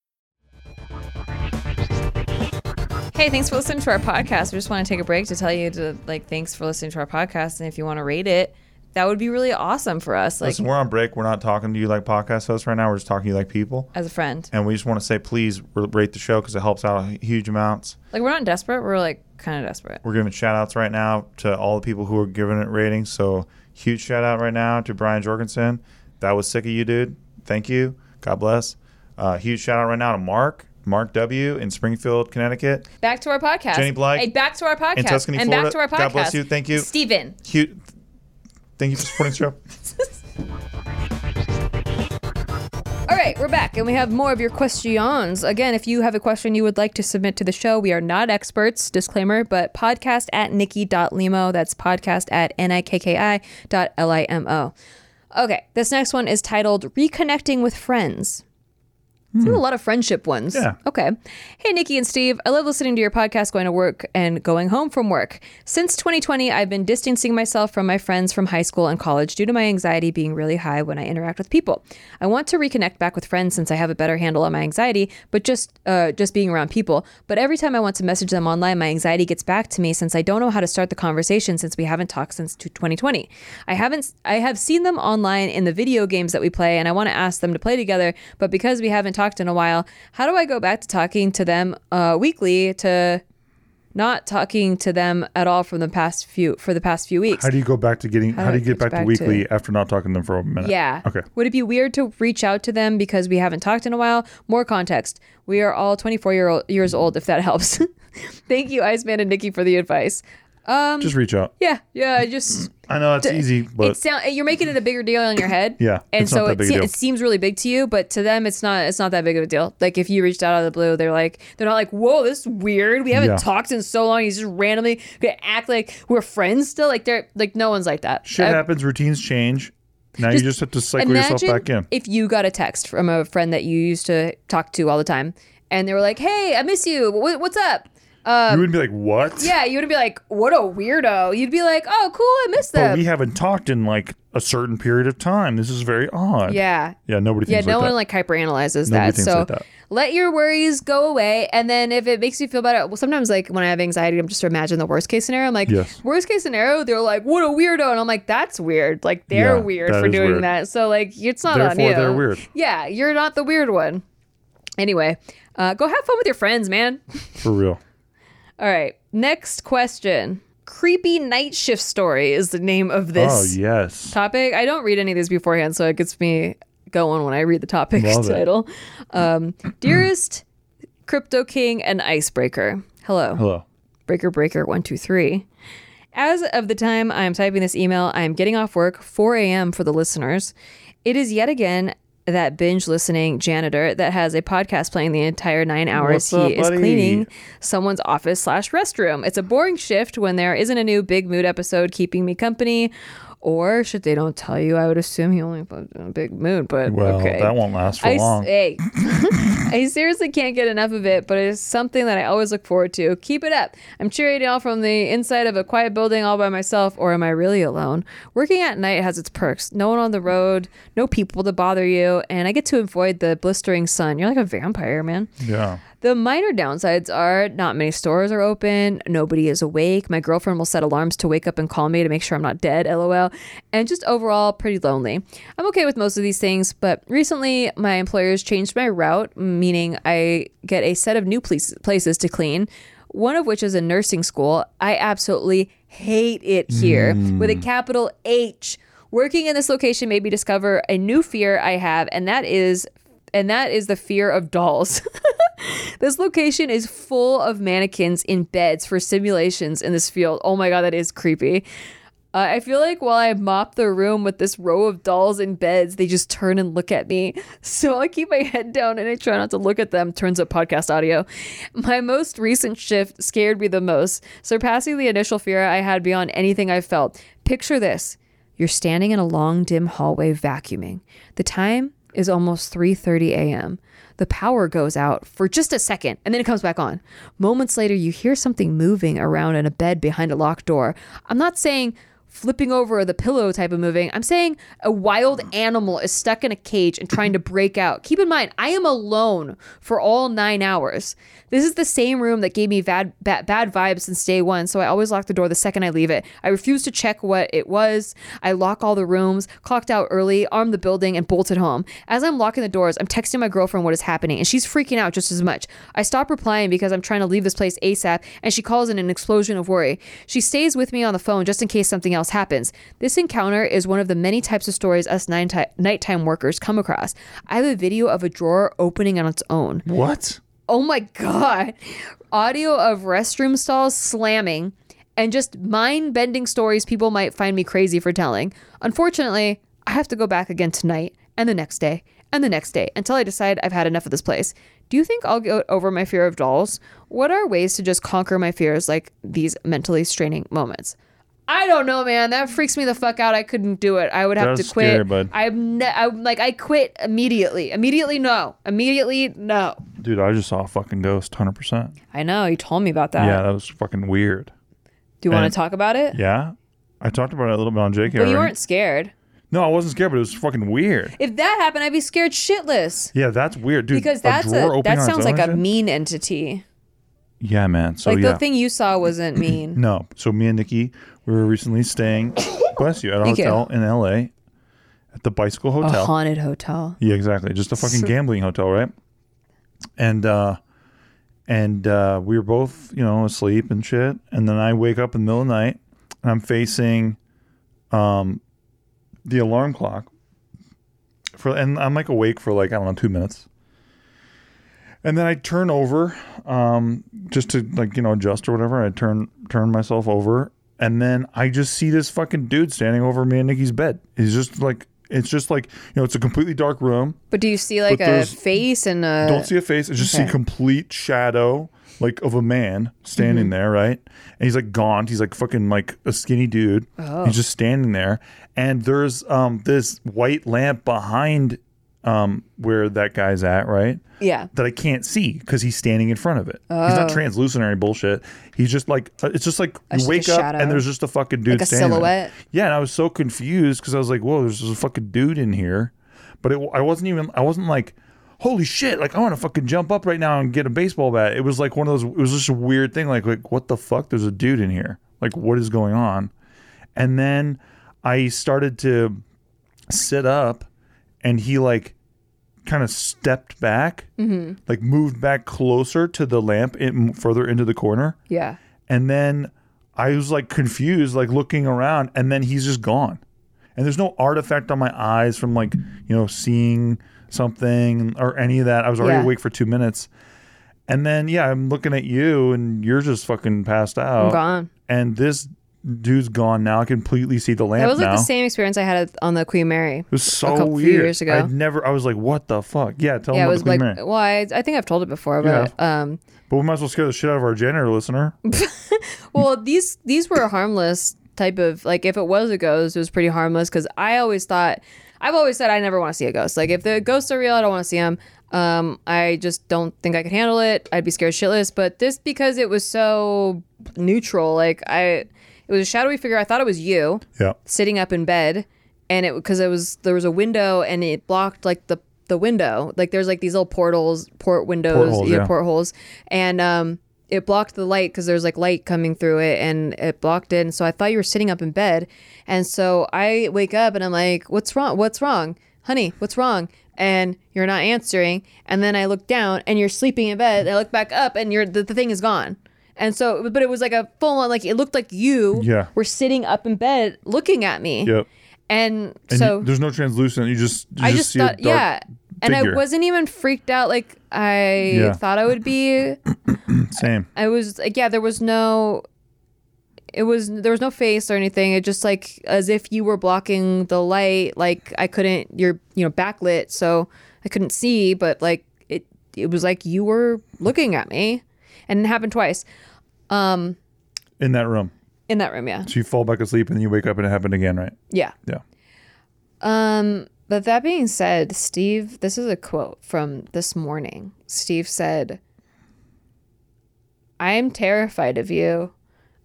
B: Hey, thanks for listening to our podcast. We just want to take a break to tell you to like thanks for listening to our podcast, and if you want to rate it, that would be really awesome for us. Like
C: Listen, we're on break. We're not talking to you like podcast hosts right now. We're just talking to you like people.
B: as a friend.
C: And we just want to say, please rate the show because it helps out huge amounts.
B: Like we're not desperate. We're like kind of desperate.
C: We're giving shout outs right now to all the people who are giving it ratings. So, huge shout out right now to Brian Jorgensen. That was sick of you, dude. Thank you. God bless. Uh, huge shout out right now to Mark, Mark W. in Springfield, Connecticut.
B: Back to our podcast.
C: Jenny Blythe
B: Hey, back to our podcast.
C: in Tuscany,
B: and
C: Florida.
B: back to our podcast.
C: God bless you. Thank you.
B: Steven.
C: Huge. Thank you for supporting the show.
B: All right, we're back and we have more of your questions. Again, if you have a question you would like to submit to the show, we are not experts, disclaimer, but podcast at nikki.limo. That's podcast at nikki dot L-I-M-O. Okay, this next one is titled Reconnecting with Friends. A lot of friendship ones.
C: Yeah.
B: Okay. Hey, Nikki and Steve. I love listening to your podcast going to work and going home from work. Since 2020, I've been distancing myself from my friends from high school and college due to my anxiety being really high when I interact with people. I want to reconnect back with friends since I have a better handle on my anxiety, but just uh, just being around people. But every time I want to message them online, my anxiety gets back to me since I don't know how to start the conversation since we haven't talked since 2020. I haven't I have seen them online in the video games that we play and I want to ask them to play together, but because we haven't talked in a while, how do I go back to talking to them uh, weekly to not talking to them at all from the past few for the past few weeks?
C: How do you go back to getting? How, do you get back,
B: back
C: to weekly
B: to-
C: after not talking to them for a minute?
B: Yeah.
C: Okay.
B: Would it be weird to reach out to them because we haven't talked in a while? More context. We are all 24 year old, years old, if that helps. Thank you, Iceman and Nikki, for the advice. Um,
C: Just reach out.
B: yeah, yeah. I Just
C: I know it's easy, but
B: it sound you're making it a bigger deal in your head.
C: Yeah,
B: and so it, se- it seems really big to you, but to them, it's not. It's not that big of a deal. Like if you reached out out of the blue, they're like, they're not like, "Whoa, this is weird. We haven't
C: Yeah.
B: talked in so long. He's just randomly gonna act like we're friends still." Like they're like no one's like that.
C: shit
B: I-
C: happens. Routines change. Now you just have to cycle yourself back in.
B: If you got a text from a friend that you used to talk to all the time, and they were like, "Hey, I miss you. Wh- What's up?"
C: You would be like, "What?"
B: Yeah, you would be like, "What a weirdo." You'd be like, "Oh, cool. I miss
C: But we haven't talked in like a certain period of time. This is very odd.
B: yeah.
C: Yeah. Nobody thinks Yeah,
B: no
C: like
B: one
C: that.
B: like hyperanalyzes
C: Nobody
B: that.
C: thinks
B: So
C: like that.
B: let your worries go away, and then if it makes you feel better, well, sometimes like when I have anxiety, I'm just imagine the worst case scenario. I'm like,
C: Yes.
B: worst case scenario, they're like, what a weirdo, and I'm like, that's weird. Like they're
C: Yeah,
B: weird
C: that
B: for
C: is
B: doing
C: weird.
B: that. So like, it's not on
C: Therefore,
B: you.
C: they're weird.
B: Yeah, you're not the weird one. Anyway, uh, go have fun with your friends, man.
C: For real.
B: All right, next question. Creepy night shift story is the name of this
C: Oh yes.
B: topic. I don't read any of these beforehand, so it gets me going when I read the topic
C: Love it.
B: title. Um, Dearest Crypto King and Icebreaker. Hello.
C: Hello.
B: Breaker Breaker 123. As of the time I am typing this email, I am getting off work 4 a.m. for the listeners. It is yet again that binge listening janitor that has a podcast playing the entire nine hours he is
C: buddy?
B: cleaning someone's office slash restroom. It's a boring shift when there isn't a new big mood episode keeping me company. Or should they don't tell you, I would assume he only put in a big mood, but
C: Well,
B: okay.
C: that won't last for
B: I,
C: long.
B: Hey, I seriously can't get enough of it, but it's something that I always look forward to. Keep it up. I'm cheering y'all from the inside of a quiet building all by myself, or am I really alone? Working at night has its perks. No one on the road, no people to bother you, and I get to avoid the blistering sun. You're like a vampire, man.
C: Yeah.
B: The minor downsides are not many stores are open, nobody is awake. My girlfriend will set alarms to wake up and call me to make sure I'm not dead, lol. And just overall pretty lonely. I'm okay with most of these things, but recently my employers changed my route, meaning I get a set of new place- places to clean. One of which is a nursing school. I absolutely hate it here with a hmm. capital H. Working in this location made me discover a new fear I have, and that is and that is the fear of dolls. this location is full of mannequins in beds for simulations in this field. Oh my god, that is creepy. Uh, I feel like while I mop the room with this row of dolls in beds, they just turn and look at me. So I keep my head down and I try not to look at them. Turns up podcast audio. My most recent shift scared me the most, surpassing the initial fear I had beyond anything I've felt. Picture this. You're standing in a long dim hallway vacuuming. The time is almost 3:30 a.m. The power goes out for just a second and then it comes back on. Moments later you hear something moving around in a bed behind a locked door. I'm not saying flipping over the pillow type of moving. I'm saying a wild mm. animal is stuck in a cage and trying to break out. Keep in mind, I am alone for all 9 hours. This is the same room that gave me bad, bad bad vibes since day 1, so I always lock the door the second I leave it. I refuse to check what it was. I lock all the rooms, clocked out early, armed the building and bolted home. As I'm locking the doors, I'm texting my girlfriend what is happening and she's freaking out just as much. I stop replying because I'm trying to leave this place ASAP and she calls in an explosion of worry. She stays with me on the phone just in case something else happens. This encounter is one of the many types of stories us nighttime workers come across. I have a video of a drawer opening on its own.
C: What?
B: Oh my God. Audio of restroom stalls slamming and just mind bending stories people might find me crazy for telling. Unfortunately, I have to go back again tonight and the next day and the next day until I decide I've had enough of this place. Do you think I'll get over my fear of dolls? What are ways to just conquer my fears like these mentally straining moments? I don't know, man. That freaks me the fuck out. I couldn't do it. I would have to quit.
C: scary, bud.
B: I'm, ne- I'm like, I quit immediately. Immediately, no. Immediately, no.
C: Dude, I just saw a fucking ghost, 100%.
B: I know. You told me about that.
C: yeah, that was fucking weird.
B: Do you want to talk about it?
C: Yeah? I talked about it a little bit on JK.
B: But you weren't scared.
C: No, I wasn't scared, but it was fucking weird.
B: If that happened, I'd be scared shitless.
C: Yeah, that's weird, dude.
B: because that's
C: drawer
B: a, that sounds like a
C: shit?
B: mean entity.
C: Yeah, man. So
B: like
C: yeah.
B: the thing you saw wasn't mean.
C: No. So me and Nikki, we were recently staying, bless you, at a
B: Thank you.
C: hotel in LA at the Bicycle
B: A
C: Hotel.
B: haunted hotel.
C: Yeah, exactly. Just a fucking gambling hotel, right? And uh and uh we were both, you know, asleep and shit. And then I wake up in the middle of the night and I'm facing um the alarm clock. For and I'm like awake for like, I don't know, two minutes. And then I turn over, um, just to like, you know, adjust or whatever. I turn turn myself over and then I just see this fucking dude standing over me and Nikki's bed. He's just like it's just like, you know, it's a completely dark room.
B: But do you see like a face and a?
C: Don't see a face. I just see complete shadow, like of a man standing
B: Mm-hmm.
C: there, right? And he's like gaunt. He's like fucking like a skinny dude.
B: Oh.
C: He's just standing there, and there's um this white lamp behind um where that guy's at, right?
B: Yeah.
C: That I can't see because he's standing in front of it. He's not
B: Oh.
C: translucent or any bullshit. He's just like uh, it's just like you wake up
B: shadow.
C: and there's just a fucking dude
B: Like a
C: standing there.
B: silhouette?
C: Yeah, and I was so confused because I was like, "Whoa, there's just a fucking dude in here," but it, I wasn't even. I wasn't like, "Holy shit!" Like I want to fucking jump up right now and get a baseball bat. It was like one of those. It was just a weird thing. Like, like what the fuck? There's a dude in here. Like, what is going on? And then I started to sit up, and he like kind of stepped back,
B: Mhm.
C: like moved back closer to the lamp, in, further into the corner.
B: Yeah.
C: And then I was like confused, like looking around, and then he's just gone. And there's no artifact on my eyes from like, you know, seeing something or any of that. I was already
B: Yeah.
C: awake for two minutes. And then, yeah, I'm looking at you and you're just fucking passed out.
B: I'm gone.
C: And this dude's gone now. I completely see the lamp
B: That was like
C: now.
B: the same experience I had on the Queen Mary.
C: It was so
B: a couple
C: weird.
B: few years ago.
C: I'd never, I was like, what the fuck? Yeah, tell
B: yeah, it was
C: the Queen
B: like,
C: Mary.
B: well, I, I think I've told it before, but um,
C: But we might as well scare the shit out of our janitor listener.
B: well, these these were harmless type of like if it was a ghost, it was pretty harmless because I always thought I've always said I never want to see a ghost. Like if the ghosts are real, I don't want to see them. Um, I just don't think I could handle it. I'd be scared shitless. But this because it was so neutral, like I, it was a shadowy figure. I thought it was you
C: Yeah.
B: sitting up in bed, and it because it was there was a window and it blocked like the the window. Like there's like these little portals, port windows,
C: Portholes,
B: yeah,
C: yeah.
B: portholes, and um, it blocked the light because there's like light coming through it, and it blocked it. And so I thought you were sitting up in bed, and so I wake up and I'm like, "What's wrong? What's wrong, honey? What's wrong?" And you're not answering. And then I look down, and you're sleeping in bed. I look back up, and you're the, the thing is gone. And so, but it was like a full on, like it looked like you
C: Yeah.
B: were sitting up in bed looking at me.
C: Yep.
B: And,
C: And
B: so
C: you, there's no translucent. You just you
B: I
C: just,
B: just thought, yeah. And I wasn't even freaked out like I
C: Yeah.
B: thought I would be.
C: same.
B: I was like, yeah, there was no. It was there was no face or anything. It just like as if you were blocking the light. Like I couldn't. You're you know backlit, so I couldn't see. But like it, it was like you were looking at me, and it happened twice. Um,
C: in that room.
B: in that room, yeah,
C: So you fall back asleep and then you wake up and it happened again, right?
B: yeah.
C: Yeah.
B: Um, but that being said, Steve, this is a quote from this morning. Steve said, I am terrified of you.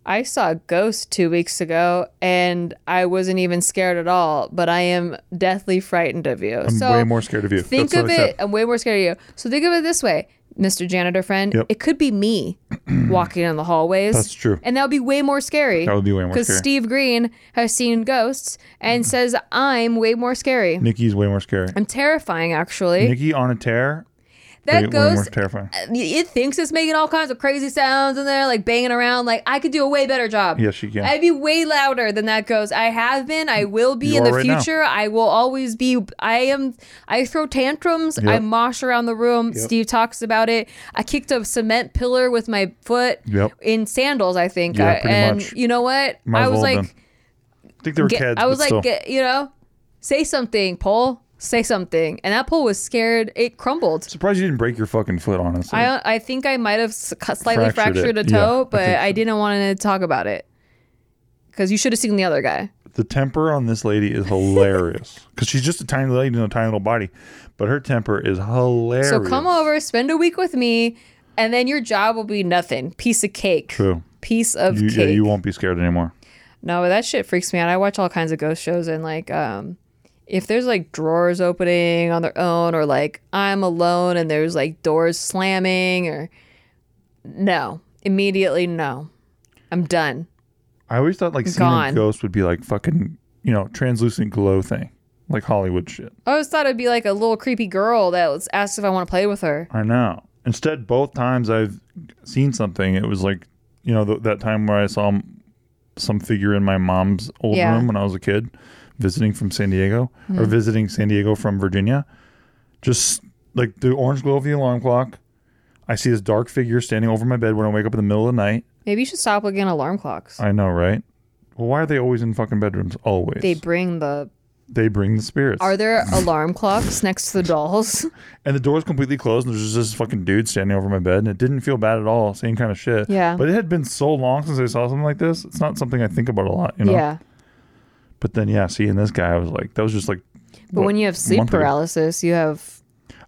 B: I saw a ghost two weeks ago and I wasn't even scared at all, but I am deathly frightened of you.
C: I'm
B: so
C: way more scared of you.
B: Think
C: That's
B: of it. I'm way more scared of you. So think of it this way, Mr. Janitor friend.
C: Yep.
B: It could be me walking in the hallways.
C: That's true.
B: And that would be way more scary.
C: That would be way more
B: Because
C: scary.
B: Steve Green has seen ghosts and mm-hmm. says I'm way more scary.
C: Nikki's way more scary.
B: I'm terrifying, actually.
C: Nikki on a tear.
B: That
C: way, way more
B: goes.
C: terrifying.
B: Uh, it thinks it's making all kinds of crazy sounds in there, like banging around. Like I could do a way better job.
C: Yes, you can.
B: I'd be way louder than that goes. I have been. I will be
C: You
B: in the
C: right now.
B: future. I will always be. I am. I throw tantrums. I mosh around the room.
C: Yep.
B: Steve talks about it. I kicked a cement pillar with my foot
C: Yep.
B: in sandals. I think.
C: Yeah,
B: I-
C: pretty
B: and
C: much.
B: you know what?
C: Might
B: I was
C: well
B: like.
C: been. I think they were
B: Get-
C: kids.
B: I was like,
C: still.
B: you know, say something, pole. Say something. And that pole was scared. It crumbled.
C: surprised you didn't break your fucking foot, honestly.
B: I I think I might have slightly
C: Fractured
B: fractured, a toe,
C: Yeah,
B: but I,
C: so.
B: didn't want to talk about it because you should have seen the other guy.
C: the temper on this lady is hilarious because she's just a tiny lady in a tiny little body, but her temper is hilarious.
B: So come over, spend a week with me, and then your job will be nothing. Piece of cake.
C: True.
B: Piece of
C: You,
B: cake.
C: yeah, you won't be scared anymore.
B: No, but that shit freaks me out. I watch all kinds of ghost shows and like um if there's like drawers opening on their own or like I'm alone and there's like doors slamming or no. Immediately no. I'm done.
C: I always thought like seeing
B: Gone.
C: a ghost would be like fucking, you know, translucent glow thing, like Hollywood shit.
B: I always thought it'd be like a little creepy girl that was asked if I want to play with her.
C: I know. Instead, both times I've seen something, it was like, you know, th- that time where I saw m- some figure in my mom's old
B: Yeah.
C: room when I was a kid, visiting from San Diego or
B: Mhm.
C: visiting San Diego from Virginia. Just like the orange glow of the alarm clock. I see this dark figure standing over my bed when I wake up in the middle of the night.
B: Maybe you should stop looking at alarm clocks.
C: I know, right? Well, why are they always in fucking bedrooms? Always.
B: They bring the
C: They bring the spirits.
B: Are there alarm clocks next to the dolls?
C: And the door's completely closed, and there's just this fucking dude standing over my bed, and it didn't feel bad at all. Same kind of shit.
B: Yeah.
C: But it had been so long since I saw something like this. It's not something I think about a lot, you know.
B: Yeah.
C: But then, yeah, seeing this guy, I was like, that was just like.
B: But
C: what,
B: when you have sleep
C: month ago.
B: paralysis, you have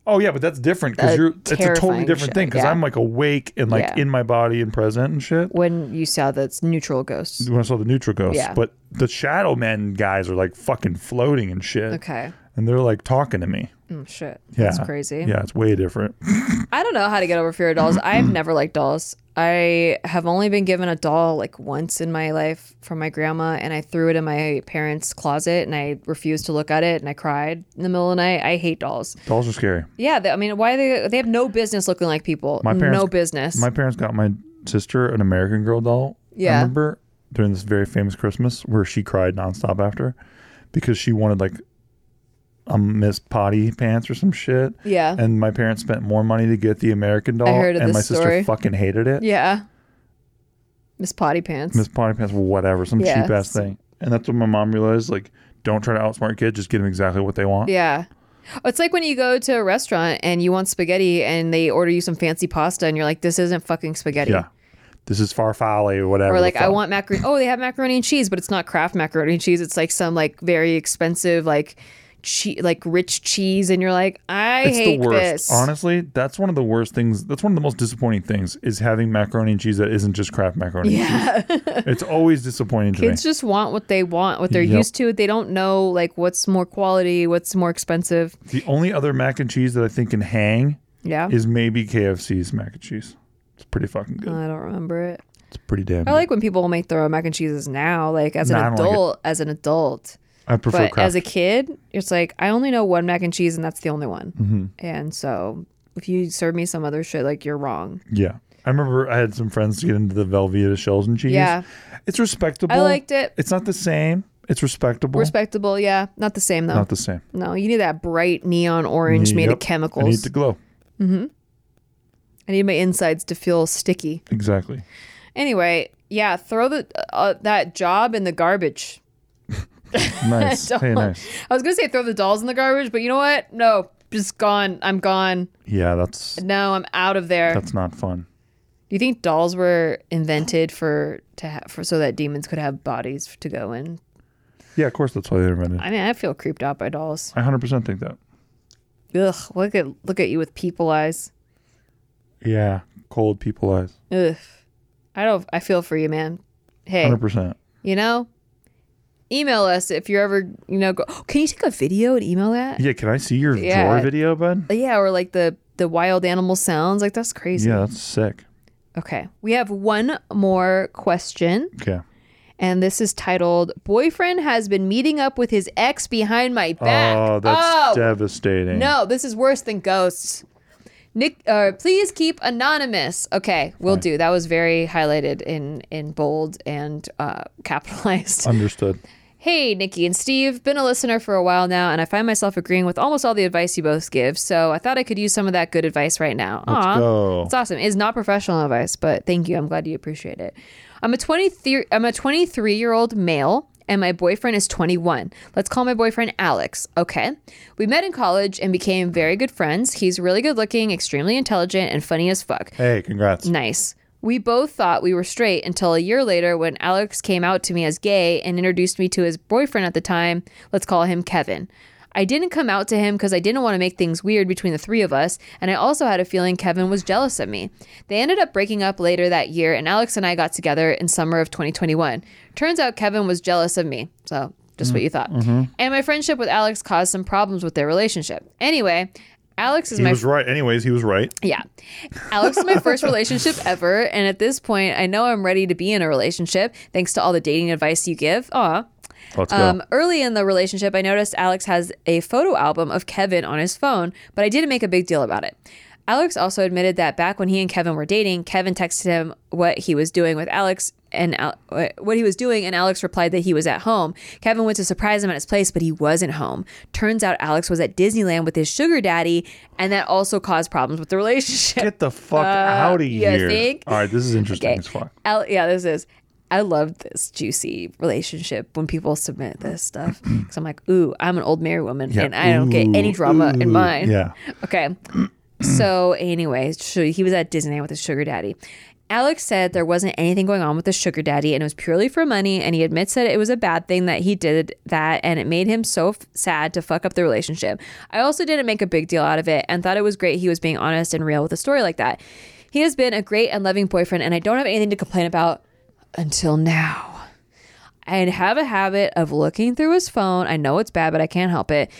C: Oh yeah, but that's different because you're. It's a totally different
B: shit,
C: thing because
B: yeah.
C: I'm like awake and like
B: Yeah.
C: in my body and present and shit.
B: when you saw that's neutral ghosts.
C: When I saw the neutral ghosts,
B: Yeah.
C: but the shadow men guys are like fucking floating and shit.
B: Okay.
C: And they're like talking to me.
B: Oh shit.
C: Yeah.
B: That's crazy.
C: Yeah, it's way different.
B: I don't know how to get over fear of dolls. I've never liked dolls. I have only been given a doll like once in my life from my grandma, and I threw it in my parents' closet, and I refused to look at it, and I cried in the middle of the night. I hate dolls.
C: Dolls are scary.
B: Yeah, they, I mean, why they they have no business looking like people.
C: My parents,
B: no business.
C: My parents got my sister an American Girl doll.
B: Yeah.
C: I remember during this very famous Christmas where she cried nonstop after because she wanted like a Miss Potty pants or some shit.
B: Yeah.
C: And my parents spent more money to get the American doll,
B: I heard of
C: and
B: this
C: my sister
B: story.
C: fucking hated it.
B: yeah. Miss Potty Pants.
C: Miss Potty pants, whatever, some
B: Yeah,
C: cheap ass thing. And that's what my mom realized like, don't try to outsmart kids, just get them exactly what they want.
B: Yeah. It's like when you go to a restaurant and you want spaghetti and they order you some fancy pasta and you're like, this isn't fucking spaghetti.
C: Yeah. This is farfalle or whatever.
B: Or
C: the
B: like, I
C: fuck.
B: want macaroni. Oh, they have macaroni and cheese, but it's not Kraft macaroni and cheese. It's like some like very expensive, like che- like rich cheese, and you're like, I
C: it's
B: hate
C: the worst.
B: this.
C: Honestly, that's one of the worst things. That's one of the most disappointing things is having macaroni and cheese that isn't just Kraft macaroni.
B: Yeah.
C: and cheese. it's always disappointing to
B: Kids
C: me.
B: just want what they want, what they're
C: Yep.
B: used to. They don't know like what's more quality, what's more expensive.
C: The only other mac and cheese that I think can hang
B: Yeah.
C: is maybe KFC's mac and cheese. It's pretty fucking good.
B: I don't remember it.
C: It's pretty damn.
B: I
C: good.
B: like when people make their own mac and cheeses now, like as an
C: don't like
B: adult, as an adult.
C: I prefer
B: but
C: Kraft.
B: as a kid, it's like I only know one mac and cheese, and that's the only one.
C: Mhm.
B: And so, if you serve me some other shit, like you're wrong.
C: Yeah. I remember I had some friends get into the Velveeta shells and cheese.
B: Yeah.
C: It's respectable.
B: I liked it.
C: It's not the same. It's respectable.
B: Respectable, yeah. Not the same though.
C: Not the same.
B: No, you need that bright neon orange made of chemicals.
C: I need to glow.
B: hmm I need my insides to feel sticky.
C: Exactly.
B: Anyway, yeah, throw the uh, that job in the garbage.
C: Nice. Hey, nice.
B: I was gonna say throw the dolls in the garbage, but you know what? No, just gone. I'm gone.
C: Yeah, that's
B: No, I'm out of there.
C: that's not fun.
B: Do you think dolls were invented for to ha- for so that demons could have bodies to go in?
C: Yeah, of course that's why they invented.
B: I mean, I feel creeped out by dolls.
C: I 100% think that.
B: Ugh, look at look at you with people eyes.
C: Yeah, cold people eyes.
B: Ugh, I don't. I feel for you, man. Hey,
C: 100%.
B: you know, email us if you're ever you know. Go, can you take a video and email that?
C: Yeah, can I see your
B: Yeah.
C: drawer video, bud?
B: Yeah, or like the the wild animal sounds. Like that's crazy.
C: Yeah, that's sick.
B: Okay, we have one more question.
C: Okay.
B: And this is titled Boyfriend has been meeting up with his ex behind my back.
C: Oh, that's
B: Oh,
C: devastating.
B: No, this is worse than ghosts. Nick, uh, please keep anonymous. Okay, we'll do. That was very highlighted in in bold and uh, capitalized.
C: Understood.
B: Hey, Nikki and Steve, been a listener for a while now, and I find myself agreeing with almost all the advice you both give. So I thought I could use some of that good advice right now.
C: Let's go.
B: It's awesome. It's not professional advice, but thank you. I'm glad you appreciate it. I'm a 23. I'm a 23 year old male. And my boyfriend is 21. Let's call my boyfriend Alex. Okay. We met in college and became very good friends. He's really good looking, extremely intelligent, and funny as fuck.
C: Hey, congrats.
B: Nice. We both thought we were straight until a year later when Alex came out to me as gay and introduced me to his boyfriend at the time. Let's call him Kevin. I didn't come out to him because I didn't want to make things weird between the three of us, and I also had a feeling Kevin was jealous of me. They ended up breaking up later that year, and Alex and I got together in summer of 2021. Turns out Kevin was jealous of me, so just what you thought.
C: Mhm.
B: And my friendship with Alex caused some problems with their relationship. Anyway, Alex is
C: He
B: my
C: was right. Anyways, he was right.
B: yeah. Alex is my first relationship ever. And at this point, I know I'm ready to be in a relationship thanks to all the dating advice you give. Aw.
C: Let's go.
B: Um, early in the relationship, I noticed Alex has a photo album of Kevin on his phone, but I didn't make a big deal about it. Alex also admitted that back when he and Kevin were dating, Kevin texted him what he was doing with Alex and Al- what he was doing, and Alex replied that he was at home. Kevin went to surprise him at his place, but he wasn't home. Turns out Alex was at Disneyland with his sugar daddy, and that also caused problems with the relationship.
C: Get the fuck
B: Uh,
C: out of here.
B: think?
C: All right, this is interesting
B: Okay.
C: as fuck.
B: Al- yeah, this is. I love this juicy relationship when people submit this stuff. Because I'm like, ooh, I'm an old married woman
C: Yeah.
B: and I don't get any
C: Ooh,
B: drama in mine.
C: yeah.
B: Okay. so, anyway, so he was at Disneyland with his sugar daddy. Alex said there wasn't anything going on with the sugar daddy and it was purely for money. And he admits that it was a bad thing that he did that and it made him so f- sad to fuck up the relationship. I also didn't make a big deal out of it and thought it was great he was being honest and real with a story like that. He has been a great and loving boyfriend and I don't have anything to complain about until now. I have a habit of looking through his phone. I know it's bad, but I can't help it.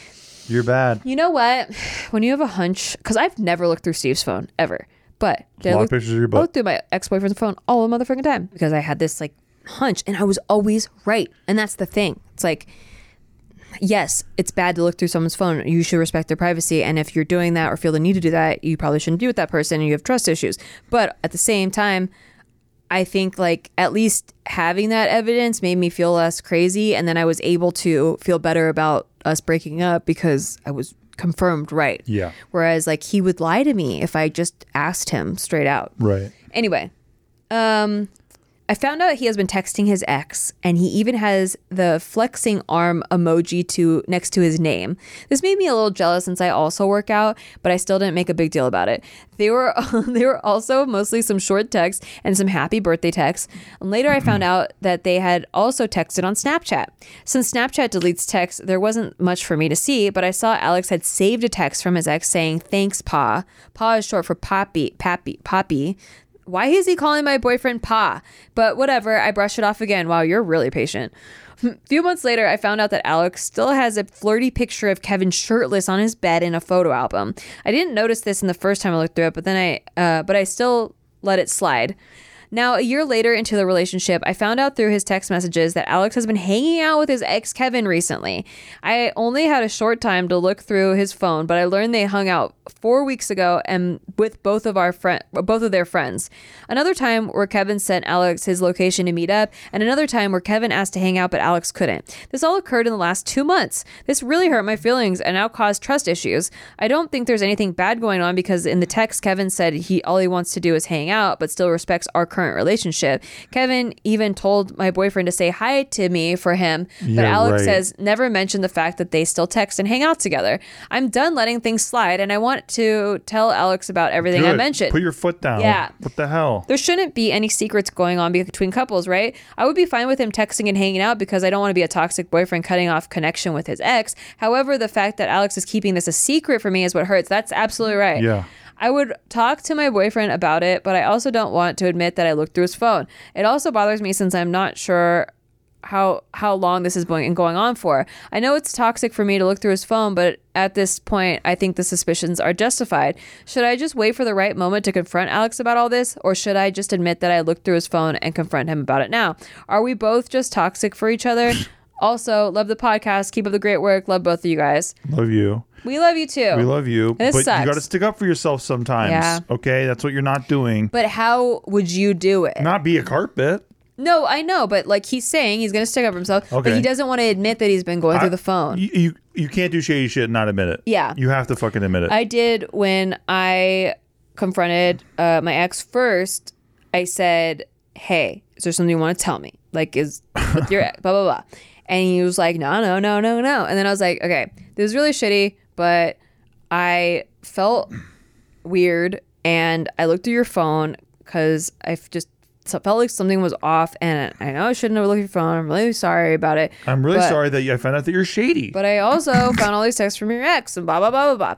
C: You're bad.
B: You know what? When you have a hunch, because I've never looked through Steve's phone ever, but
C: A lot of pictures of your butt.
B: looked through my ex boyfriend's phone all the motherfucking time because I had this like hunch and I was always right. And that's the thing. It's like, yes, it's bad to look through someone's phone. You should respect their privacy. And if you're doing that or feel the need to do that, you probably shouldn't be with that person and you have trust issues. But at the same time, I think like at least having that evidence made me feel less crazy. And then I was able to feel better about us breaking up because I was confirmed right.
C: Yeah.
B: Whereas like he would lie to me if I just asked him straight out.
C: Right.
B: Anyway, um, I found out he has been texting his ex, and he even has the flexing arm emoji to next to his name. This made me a little jealous since I also work out, but I still didn't make a big deal about it. They were they were also mostly some short texts and some happy birthday texts. And later, I found out that they had also texted on Snapchat. Since Snapchat deletes text, there wasn't much for me to see, but I saw Alex had saved a text from his ex saying, "Thanks, Pa." Pa is short for Poppy. Pappy. Poppy. Why is he calling my boyfriend Pa? But whatever, I brush it off again. Wow, you're really patient. A few months later, I found out that Alex still has a flirty picture of Kevin shirtless on his bed in a photo album. I didn't notice this in the first time I looked through it, but then I, uh, but I still let it slide. Now, a year later into the relationship, I found out through his text messages that Alex has been hanging out with his ex Kevin recently. I only had a short time to look through his phone, but I learned they hung out four weeks ago and with both of our friend, both of their friends. Another time where Kevin sent Alex his location to meet up, and another time where Kevin asked to hang out but Alex couldn't. This all occurred in the last two months. This really hurt my feelings and now caused trust issues. I don't think there's anything bad going on because in the text Kevin said he all he wants to do is hang out, but still respects our current relationship. Kevin even told my boyfriend to say hi to me for him, but
C: Yeah,
B: Alex
C: right.
B: has never mentioned the fact that they still text and hang out together. I'm done letting things slide, and I want to tell Alex about everything I mentioned.
C: Put your foot down.
B: Yeah.
C: What the hell?
B: There shouldn't be any secrets going on between couples, right? I would be fine with him texting and hanging out because I don't want to be a toxic boyfriend cutting off connection with his ex. However, the fact that Alex is keeping this a secret for me is what hurts. That's absolutely right.
C: Yeah.
B: I would talk to my boyfriend about it, but I also don't want to admit that I looked through his phone. It also bothers me since I'm not sure how how long this is going going on for. I know it's toxic for me to look through his phone, but at this point, I think the suspicions are justified. Should I just wait for the right moment to confront Alex about all this, or should I just admit that I looked through his phone and confront him about it now? Are we both just toxic for each other? Also, love the podcast. Keep up the great work. Love both of you guys.
C: Love you.
B: We love you too.
C: We love you.
B: This
C: but
B: sucks.
C: you got to stick up for yourself sometimes.
B: Yeah.
C: Okay, that's what you're not doing.
B: But how would you do it?
C: Not be a carpet.
B: No, I know, but like he's saying he's going to stick up for himself,
C: okay.
B: but he doesn't want to admit that he's been going
C: I-
B: through the phone.
C: You, you you can't do shady shit and not admit it.
B: Yeah.
C: You have to fucking admit it.
B: I did when I confronted uh, my ex first. I said, "Hey, is there something you want to tell me? Like, is with your ex, blah blah blah?" And he was like, "No, no, no, no, no." And then I was like, "Okay, this is really shitty, but I felt weird, and I looked through your phone because I just." felt like something was off, and I know I shouldn't have looked at your phone. I'm really sorry about it.
C: I'm really
B: but-
C: sorry that you, I found out that you're shady.
B: but I also found all these texts from your ex and blah blah blah blah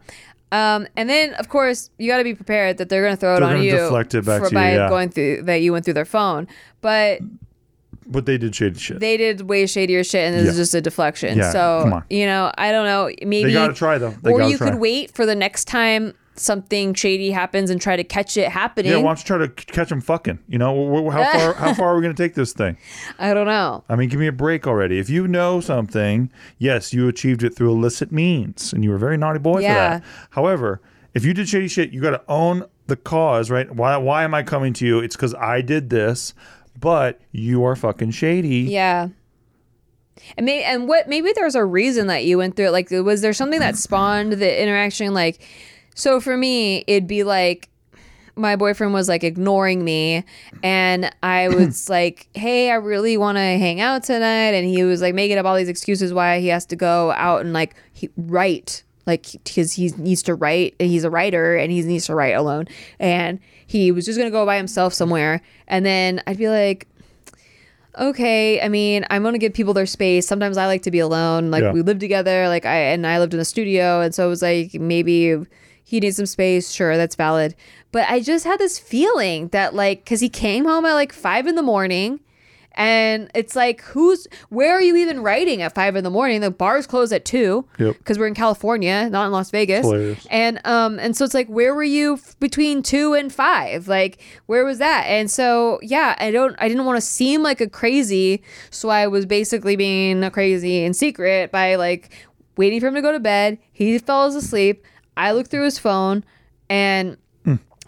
B: blah. Um, and then of course you got to be prepared that they're gonna throw it
C: They're
B: on
C: gonna
B: you
C: deflect it back
B: for
C: to you,
B: by
C: yeah.
B: going through that you went through their phone. But
C: but they did shady shit.
B: they did way shadier shit, and this is just a deflection.
C: Yeah,
B: so
C: come on.
B: you know, I don't know. Maybe
C: gotta try, though. They
B: or
C: gotta
B: you
C: try.
B: could wait for the next time something shady happens and try to catch it happening.
C: yeah, why don't you try to c- catch them fucking? You know, wh- wh- how far how far are we going to take this thing?
B: I don't know.
C: I mean, give me a break already. If you know something, yes, you achieved it through illicit means, and you were a very naughty boy
B: Yeah.
C: for that. However, if you did shady shit, you got to own the cause, right? Why why am I coming to you? It's because I did this, but you are fucking shady.
B: Yeah. And maybe and what maybe there's a reason that you went through it. Like was there something that spawned the interaction? Like so for me, it'd be like my boyfriend was like ignoring me and I was like, Hey, I really wanna hang out tonight and he was like making up all these excuses why he has to go out and like he write like because he needs to write and he's a writer and he needs to write alone. And he was just gonna go by himself somewhere. And then i'd be like okay i mean i'm gonna give people their space. Sometimes i like to be alone. Like
C: Yeah.
B: we live together. Like i and i lived in a studio. And so it was like maybe he needs some space. Sure that's valid. But i just had this feeling that like because he came home at like five in the morning and it's like who's where are you even writing at five in the morning? The bars close at two
C: Yep.
B: because we're in california not in las vegas.
C: Hilarious.
B: and um and so it's like where were you f- between 2 and 5 like where was that? And so yeah I don't I didn't want to seem like a crazy so I was basically being a crazy in secret by like waiting for him to go to bed. He falls asleep. I look through his phone and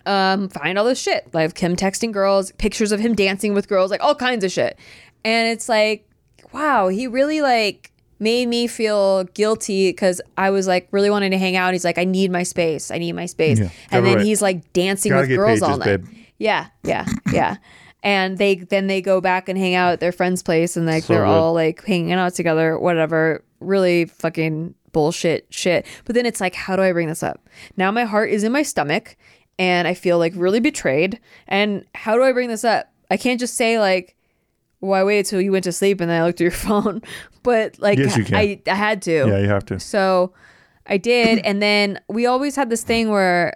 B: um find all this shit. Like him texting girls pictures of him dancing with girls like all kinds of shit. And it's like wow he really like made me feel guilty because i was like really wanting to hang out. He's like i need my space. I need my space.
C: Yeah,
B: and then
C: write.
B: he's like dancing
C: Gotta
B: with girls all night.
C: babe.
B: yeah yeah yeah. And they then they go back and hang out at their friend's place and like
C: So
B: they're
C: good.
B: all like hanging out together whatever. Really fucking bullshit shit. But then it's like how do i bring this up? Now my heart is in my stomach and i feel like really betrayed and how do i bring this up i can't just say like well i waited till you went to sleep and then i looked at your phone but like
C: Yes, you can.
B: I, I had to
C: Yeah, you have to.
B: so I did, and then we always had this thing where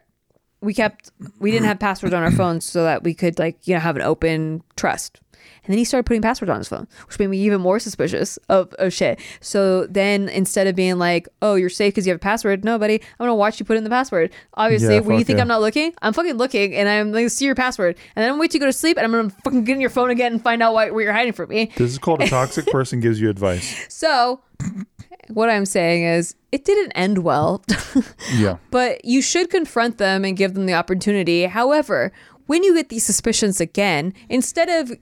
B: we kept we didn't have passwords on our phones so that we could like you know have an open trust. And then he started putting passwords on his phone, which made me even more suspicious of, of shit. So then instead of being like, oh, you're safe because you have a password, no, buddy, I'm going to watch you put in the password. Obviously,
C: Yeah,
B: when you think
C: yeah.
B: I'm not looking, I'm fucking looking and I'm going to see your password. And then I'm wait to go to sleep and I'm going to fucking get in your phone again and find out why, where you're hiding from me.
C: This is called a toxic person gives you advice.
B: So what I'm saying is it didn't end well.
C: Yeah.
B: but you should confront them and give them the opportunity. However, when you get these suspicions again, instead of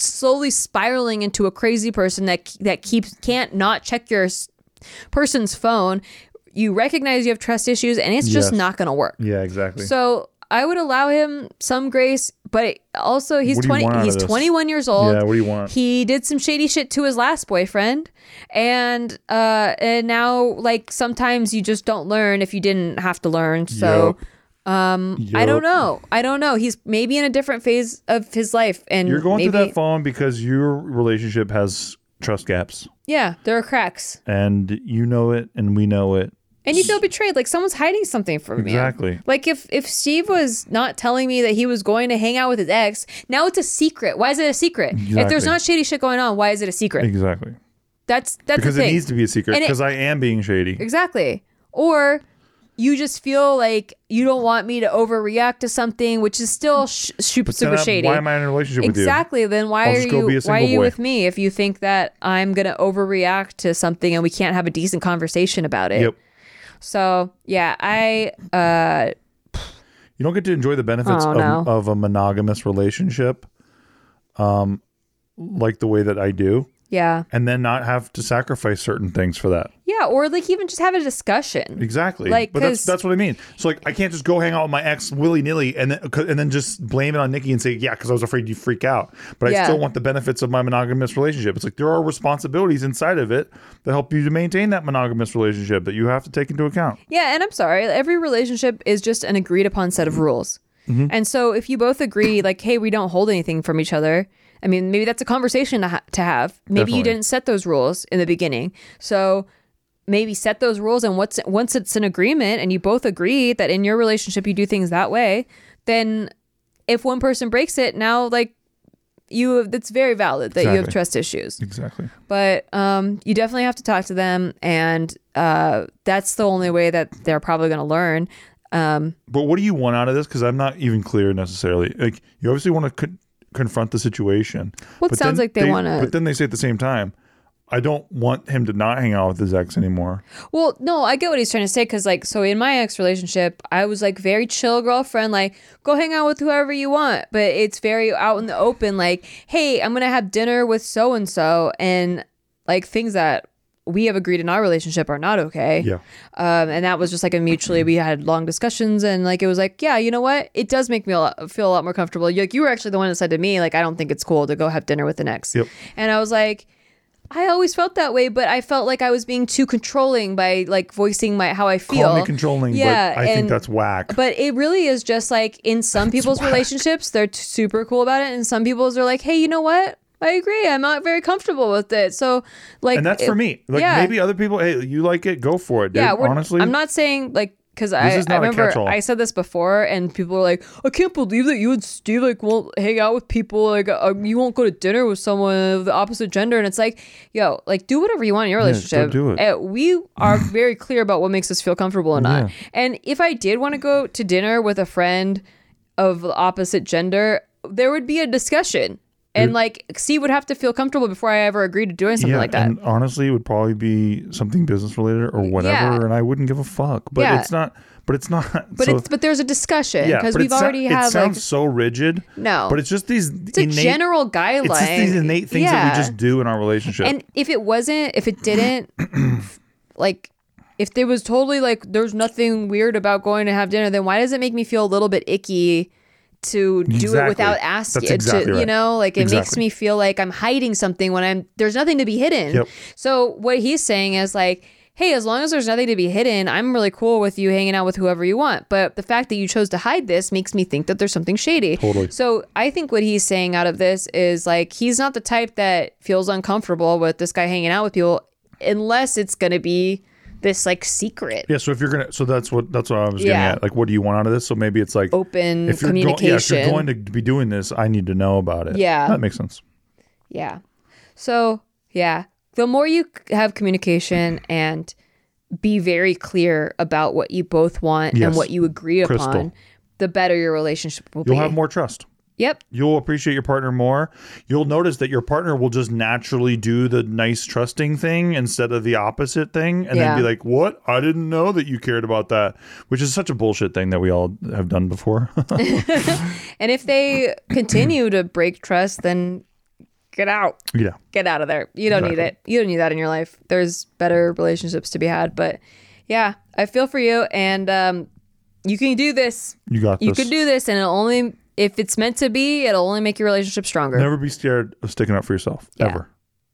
B: slowly spiraling into a crazy person that that keeps can't not check your person's phone, you recognize you have trust issues and it's just
C: Yes.
B: not going to work.
C: Yeah, exactly.
B: So, I would allow him some grace, but also he's
C: What do you
B: 20
C: want out of
B: he's 21 years old.
C: Yeah, what do you want?
B: He did some shady shit to his last boyfriend and uh and now like sometimes you just don't learn if you didn't have to learn. So um I don't know. I don't know. He's maybe in a different phase of his life and
C: You're going
B: maybe,
C: through that phone because your relationship has trust gaps.
B: Yeah, there are cracks.
C: And you know it and we know it.
B: And you feel betrayed, like someone's hiding something from you.
C: Exactly.
B: Like if if Steve was not telling me that he was going to hang out with his ex, now it's a secret. Why is it a secret? If there's not shady shit going on, why is it a secret?
C: Exactly.
B: That's that's
C: because it needs to be a secret because I am being shady.
B: Exactly. Or you just feel like you don't want me to overreact to something, which is still sh- super, super shady.
C: why am I in a relationship with you?
B: Exactly. Then why are
C: just go be
B: you why are you
C: boy.
B: with me if you think that I'm gonna overreact to something and we can't have a decent conversation about it?
C: Yep.
B: So yeah, I uh
C: You don't get to enjoy the benefits
B: Oh,
C: of, of a monogamous relationship, um, like the way that I do,
B: yeah.
C: and then not have to sacrifice certain things for that.
B: Yeah, or like even just have a discussion.
C: Exactly.
B: Like,
C: but that's that's what I mean. So like, I can't just go hang out with my ex willy nilly and then and then just blame it on Nikki and say, yeah, because I was afraid you freak out. But
B: Yeah.
C: I still want the benefits of my monogamous relationship. It's like there are responsibilities inside of it that help you to maintain that monogamous relationship that you have to take into account.
B: Yeah, and I'm sorry, every relationship is just an agreed upon set of rules.
C: Mm-hmm.
B: And so if you both agree, like, hey, we don't hold anything from each other, I mean, maybe that's a conversation to, ha- to have. Maybe you didn't set those rules in the beginning. So maybe set those rules. And what's, once it's an agreement and you both agree that in your relationship you do things that way, then if one person breaks it, now, like, you it's very valid that you have trust issues
C: Exactly.
B: but um, you definitely have to talk to them, and uh, that's the only way that they're probably going to learn. Um,
C: But what do you want out of this? Because I'm not even clear necessarily. Like you obviously want to confront the situation.
B: Well, it
C: but
B: sounds like they wanna-
C: But then they say at the same time, I don't want him to not hang out with his ex anymore.
B: well, no, I get what he's trying to say because, like, so in my ex relationship, I was like very chill girlfriend, like go hang out with whoever you want, but it's very out in the open, like, hey, I'm gonna have dinner with so and so, and like things that we have agreed in our relationship are not okay.
C: Yeah.
B: um, and that was just like a mutually we had long discussions and like it was like yeah you know what it does make me a lot, feel a lot more comfortable like you were actually the one that said to me like i don't think it's cool to go have dinner with an ex
C: Yep.
B: and i was like i always felt that way but i felt like i was being too controlling by like voicing my how i feel
C: Call me controlling,
B: yeah
C: but I think that's whack.
B: but it really is just like in some people's relationships they're t- super cool about it and some people's are like hey you know what I agree. I'm not very comfortable with it. So, like,
C: and that's for me. Like
B: yeah.
C: maybe other people, hey, you like it, go for it, dude.
B: Yeah,
C: Honestly,
B: I'm not saying like because I, I remember. I said this before, and people were like, "I can't believe that you and Steve like won't hang out with people. Like, uh, you won't go to dinner with someone of the opposite gender." And it's like, yo, like do whatever you want in your
C: Yeah,
B: relationship.
C: do it.
B: Uh, we are very clear about what makes us feel comfortable or not. And if I did want to go to dinner with a friend of the opposite gender, there would be a discussion. And like, Steve would have to feel comfortable before I ever agreed to doing something
C: yeah,
B: like that.
C: And honestly, it would probably be something business related or whatever,
B: Yeah.
C: and I wouldn't give a fuck. But
B: Yeah.
C: it's not. But it's not.
B: but
C: so,
B: it's but there's a discussion because we've
C: it sou-
B: already
C: it sounds
B: like
C: so rigid.
B: No.
C: but it's just these.
B: It's a general guideline.
C: It's just these innate things that we just do in our relationship.
B: And if it wasn't, if it didn't, like, if there was totally like, there's nothing weird about going to have dinner, then why does it make me feel a little bit icky to do it without asking
C: exactly
B: to, you know like it makes me feel like i'm hiding something when i'm there's nothing to be hidden.
C: Yep.
B: so what he's saying is like hey as long as there's nothing to be hidden i'm really cool with you hanging out with whoever you want. But the fact that you chose to hide this makes me think that there's something shady.
C: Totally.
B: so i think what he's saying out of this is like he's not the type that feels uncomfortable with this guy hanging out with people unless it's going to be this like secret
C: Yeah, so if you're gonna, so that's what that's what I was getting
B: Yeah.
C: at. Like, what do you want out of this? So maybe it's like
B: open
C: if you're go- yeah, if you're going to be doing this, I need to know about it.
B: Yeah.
C: that makes sense.
B: Yeah. So, yeah, the more you have communication and be very clear about what you both want
C: Yes.
B: and what you agree
C: Crystal.
B: upon, the better your relationship will be.
C: You'll have more trust.
B: Yep.
C: You'll appreciate your partner more. You'll notice that your partner will just naturally do the nice, trusting thing instead of the opposite thing, and
B: Yeah.
C: then be like, "What? I didn't know that you cared about that," which is such a bullshit thing that we all have done before.
B: And if they continue to break trust, then get out.
C: yeah,
B: Get out of there. You don't need it. You don't need that in your life. There's better relationships to be had. But yeah, I feel for you. And um, you can do this.
C: you got this.
B: You can do this. And it'll only, if it's meant to be, it'll only make your relationship stronger.
C: Never be scared of sticking up for yourself
B: Yeah.
C: ever.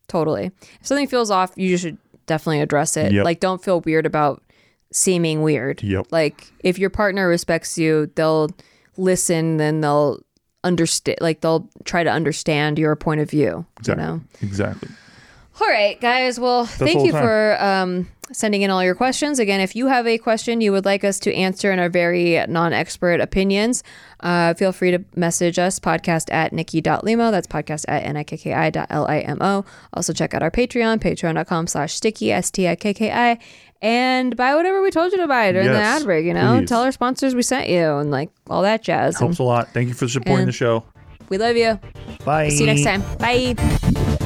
B: Totally. If something feels off, you should definitely address it.
C: Yep.
B: Like, don't feel weird about seeming weird.
C: Yep.
B: Like, if your partner respects you, they'll listen, then they'll understand. Like, they'll try to understand your point of view.
C: Exactly.
B: You know.
C: Exactly.
B: All right, guys. Well, thank you
C: the
B: for um, sending in all your questions. Again, if you have a question you would like us to answer in our very non expert opinions, uh, feel free to message us podcast at nikki.limo. That's podcast at nikki.limo. Also, check out our Patreon, patreon.com slash Stikki, S T I K K I. And buy whatever we told you to buy during the ad break, you know?
C: please.
B: Tell our sponsors we sent you and like all that jazz.
C: Helps a lot. Thank you for supporting the show.
B: We love you.
C: Bye.
B: See you next time. Bye.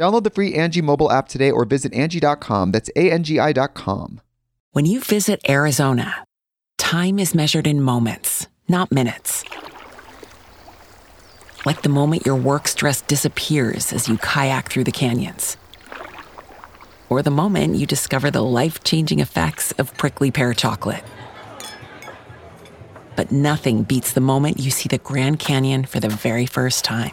A: Download the free Angi mobile app today or visit Angi.com. That's A-N-G-I dot com.
I: When you visit Arizona, time is measured in moments, not minutes. Like the moment your work stress disappears as you kayak through the canyons. Or the moment you discover the life changing effects of prickly pear chocolate. But nothing beats the moment you see the Grand Canyon for the very first time.